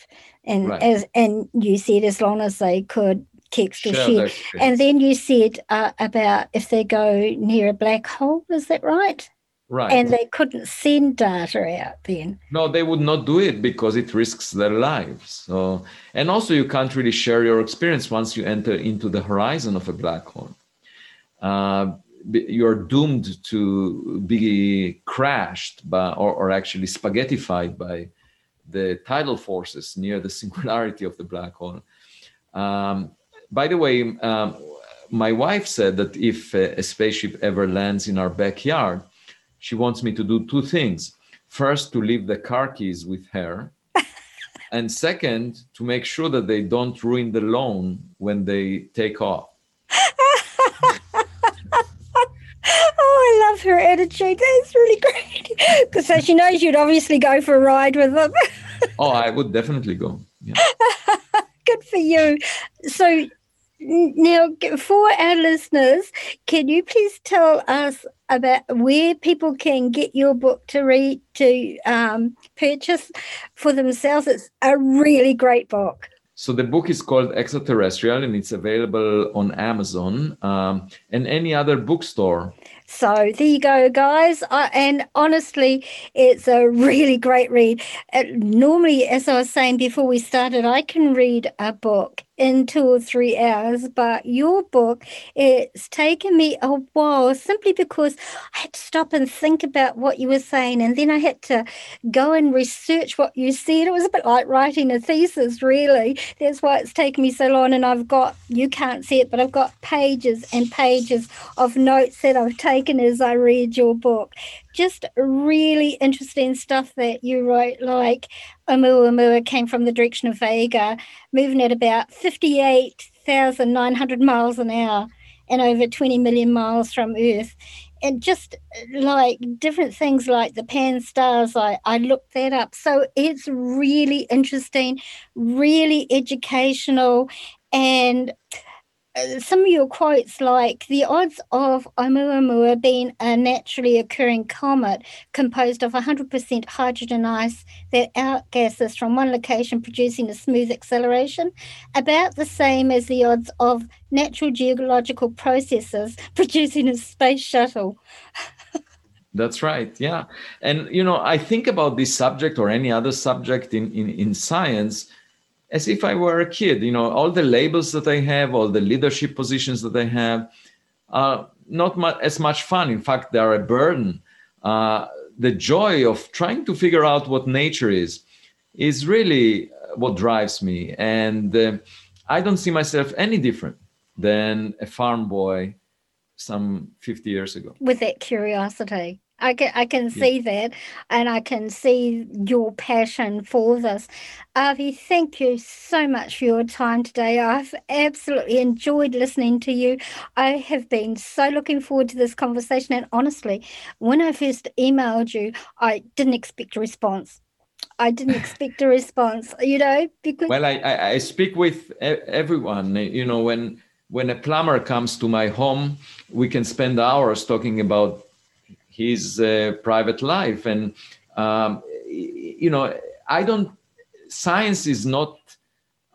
Speaker 1: and right. as and you said as long as they could text or share and then you said uh, about if they go near a black hole is that right
Speaker 2: Right.
Speaker 1: And they couldn't send data out then.
Speaker 2: No, they would not do it because it risks their lives. So, and also you can't really share your experience once you enter into the horizon of a black hole. Uh, you're doomed to be crashed by, or, or actually spaghettified by the tidal forces near the <laughs> singularity of the black hole. Um, by the way, um, my wife said that if a, a spaceship ever lands in our backyard, she wants me to do two things. First, to leave the car keys with her. <laughs> and second, to make sure that they don't ruin the loan when they take off.
Speaker 1: oh, I love her attitude. That's really great. <laughs> Because so she knows you'd obviously go for a ride with them. <laughs>
Speaker 2: oh, I would definitely go. Yeah. <laughs>
Speaker 1: Good for you. So now, for our listeners, can you please tell us about where people can get your book to read to um, purchase for themselves. It's a really great book.
Speaker 2: So the book is called Extraterrestrial, and it's available on Amazon um, and any other bookstore.
Speaker 1: So there you go, guys. I, and honestly, it's a really great read. Uh, normally, as I was saying before we started, I can read a book in two or three hours, but your book, it's taken me a while simply because I had to stop and think about what you were saying. And then I had to go and research what you said. It was a bit like writing a thesis, really. That's why it's taken me so long. And I've got, you can't see it, but I've got pages and pages of notes that I've taken as I read your book. Just really interesting stuff that you wrote, like Oumuamua came from the direction of Vega, moving at about 58,900 miles an hour and over 20 million miles from Earth. And just like different things like the Pan-STARRS, I, I looked that up. So it's really interesting, really educational, and some of your quotes like the odds of Oumuamua being a naturally occurring comet composed of 100% hydrogen ice that outgasses from one location producing a smooth acceleration about the same as the odds of natural geological processes <laughs> producing a space shuttle.
Speaker 2: That's right. Yeah. And, you know, I think about this subject or any other subject in, in, in science as if I were a kid. You know, all the labels that I have, all the leadership positions that I have are not much, as much fun. In fact, they are a burden. Uh, the joy of trying to figure out what nature is is really what drives me. And uh, I don't see myself any different than a farm boy some 50 years ago.
Speaker 1: With that curiosity. I can I can see yeah. that, and I can see your passion for this. Avi, thank you so much for your time today. I've absolutely enjoyed listening to you. I have been so looking forward to this conversation, and honestly, when I first emailed you, I didn't expect a response. I didn't <laughs> expect a response, you know,
Speaker 2: because well, I, I, I speak with everyone. Eh, you know, when when a plumber comes to my home, we can spend hours talking about his uh, private life and um, you know i don't science is not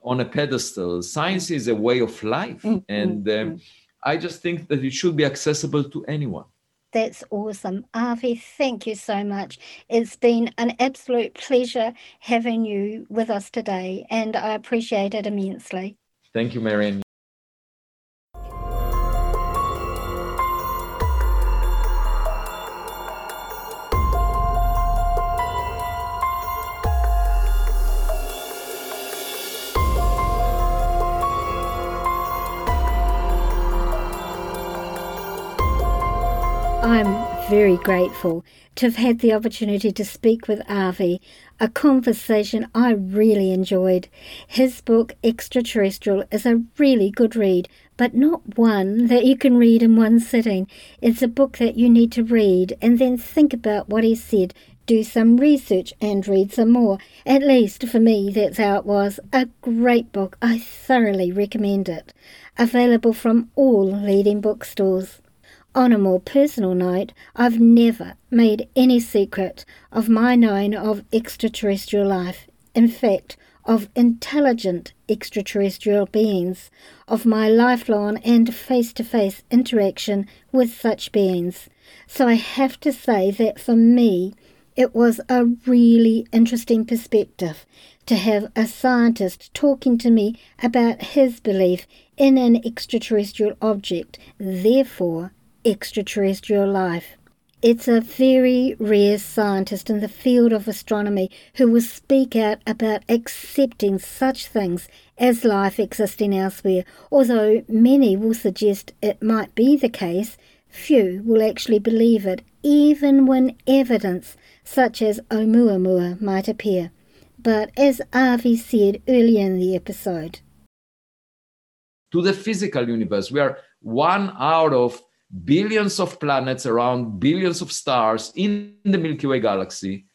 Speaker 2: on a pedestal science is a way of life mm-hmm. and um, i just think that it should be accessible to anyone
Speaker 1: that's awesome. Avi, thank you so much. It's been an absolute pleasure having you with us today, and I appreciate it immensely.
Speaker 2: Thank you, Marian.
Speaker 1: Very grateful to have had the opportunity to speak with Avi, a conversation I really enjoyed. His book, Extraterrestrial, is a really good read, but not one that you can read in one sitting. It's a book that you need to read and then think about what he said do some research and read some more. At least for me, that's how it was. A great book. I thoroughly recommend it. Available from all leading bookstores. On a more personal note, I've never made any secret of my knowing of extraterrestrial life. In fact, of intelligent extraterrestrial beings, of my lifelong and face to face interaction with such beings. So I have to say that for me, it was a really interesting perspective to have a scientist talking to me about his belief in an extraterrestrial object, therefore extraterrestrial life. It's a very rare scientist in the field of astronomy who will speak out about accepting such things as life existing elsewhere. Although many will suggest it might be the case, few will actually believe it, even when evidence such as Oumuamua might appear. But as Avi said earlier in the episode,
Speaker 2: to the physical universe, we are one out of billions of planets around billions of stars in the Milky Way galaxy,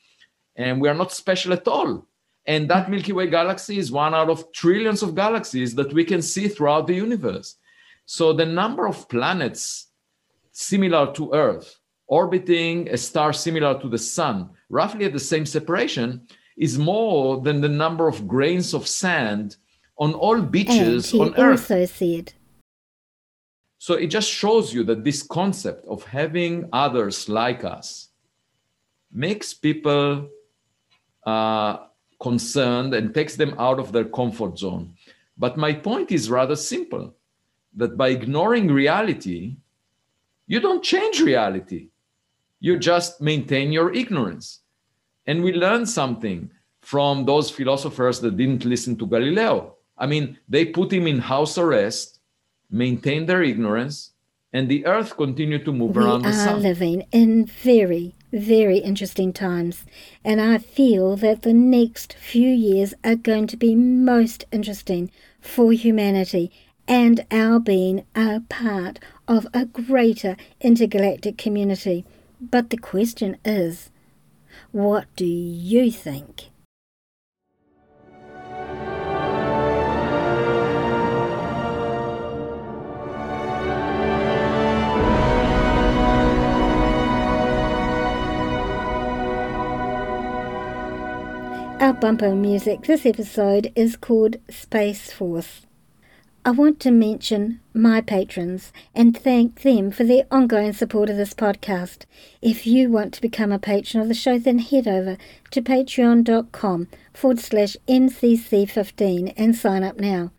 Speaker 2: and we are not special at all. And that Milky Way galaxy is one out of trillions of galaxies that we can see throughout the universe. So the number of planets similar to Earth orbiting a star similar to the sun, roughly at the same separation, is more than the number of grains of sand on all beaches
Speaker 1: and he
Speaker 2: on Earth.
Speaker 1: also said
Speaker 2: so it just shows you that this concept of having others like us makes people uh, concerned and takes them out of their comfort zone. But my point is rather simple that by ignoring reality, you don't change reality, you just maintain your ignorance. And we learn something from those philosophers that didn't listen to Galileo. I mean, they put him in house arrest maintain their ignorance, and the earth continue to move
Speaker 1: we
Speaker 2: around the sun.
Speaker 1: We are living in very, very interesting times, and I feel that the next few years are going to be most interesting for humanity and our being a part of a greater intergalactic community. But the question is, what do you think? Bumper music this episode is called Space Force. I want to mention my patrons and thank them for their ongoing support of this podcast. If you want to become a patron of the show, then head over to patreon.com forward slash MCC15 and sign up now.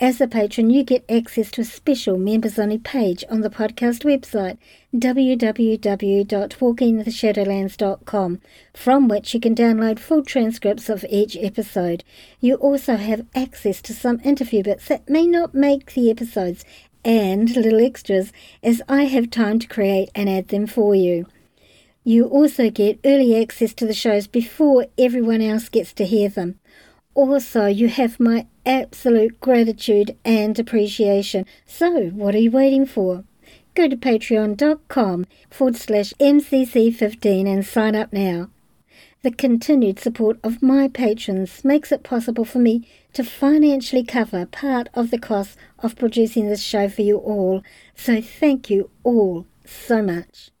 Speaker 1: As a patron, you get access to a special members only page on the podcast website, www.walkingtheshadowlands.com, from which you can download full transcripts of each episode. You also have access to some interview bits that may not make the episodes and little extras, as I have time to create and add them for you. You also get early access to the shows before everyone else gets to hear them. Also, you have my absolute gratitude and appreciation. So, what are you waiting for? Go to patreon.com forward slash MCC15 and sign up now. The continued support of my patrons makes it possible for me to financially cover part of the cost of producing this show for you all, so thank you all so much.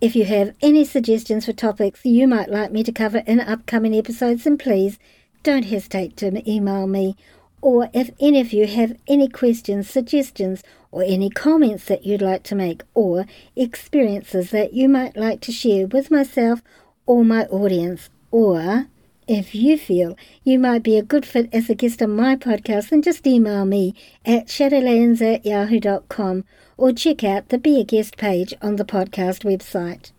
Speaker 1: If you have any suggestions for topics you might like me to cover in upcoming episodes, then please don't hesitate to email me. Or if any of you have any questions, suggestions, or any comments that you'd like to make, or experiences that you might like to share with myself or my audience, or if you feel you might be a good fit as a guest on my podcast, then just email me at shadowlands at yahoo.com or check out the Be a Guest page on the podcast website.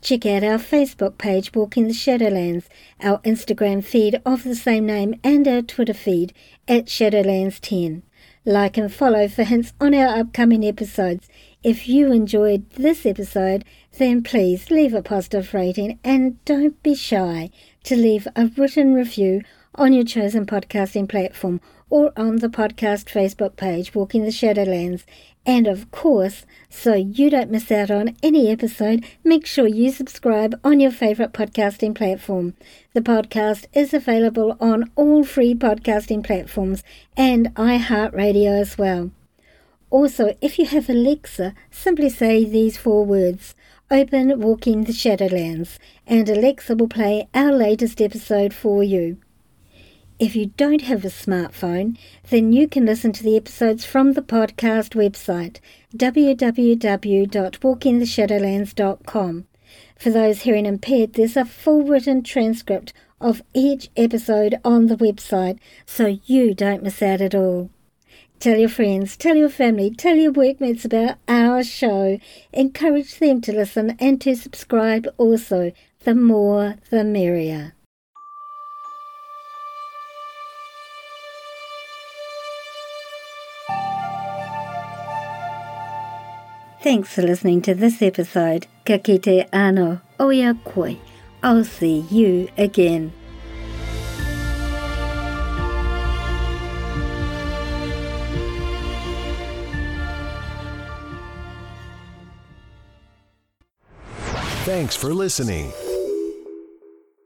Speaker 1: Check out our Facebook page, Walking the Shadowlands, our Instagram feed of the same name, and our Twitter feed at Shadowlands10. Like and follow for hints on our upcoming episodes. If you enjoyed this episode, then please leave a positive rating and don't be shy to leave a written review on your chosen podcasting platform or on the podcast Facebook page, Walking the Shadowlands. And of course, so you don't miss out on any episode, make sure you subscribe on your favourite podcasting platform. The podcast is available on all free podcasting platforms and iHeartRadio as well. Also, if you have Alexa, simply say these four words Open Walking the Shadowlands, and Alexa will play our latest episode for you. If you don't have a smartphone, then you can listen to the episodes from the podcast website, www.walkingtheshadowlands.com. For those hearing impaired, there's a full written transcript of each episode on the website, so you don't miss out at all. Tell your friends, tell your family, tell your workmates about our show. Encourage them to listen and to subscribe also. The more, the merrier. Thanks for listening to this episode. Ka kite ano, oya koi. I'll see you again.
Speaker 3: Thanks for listening.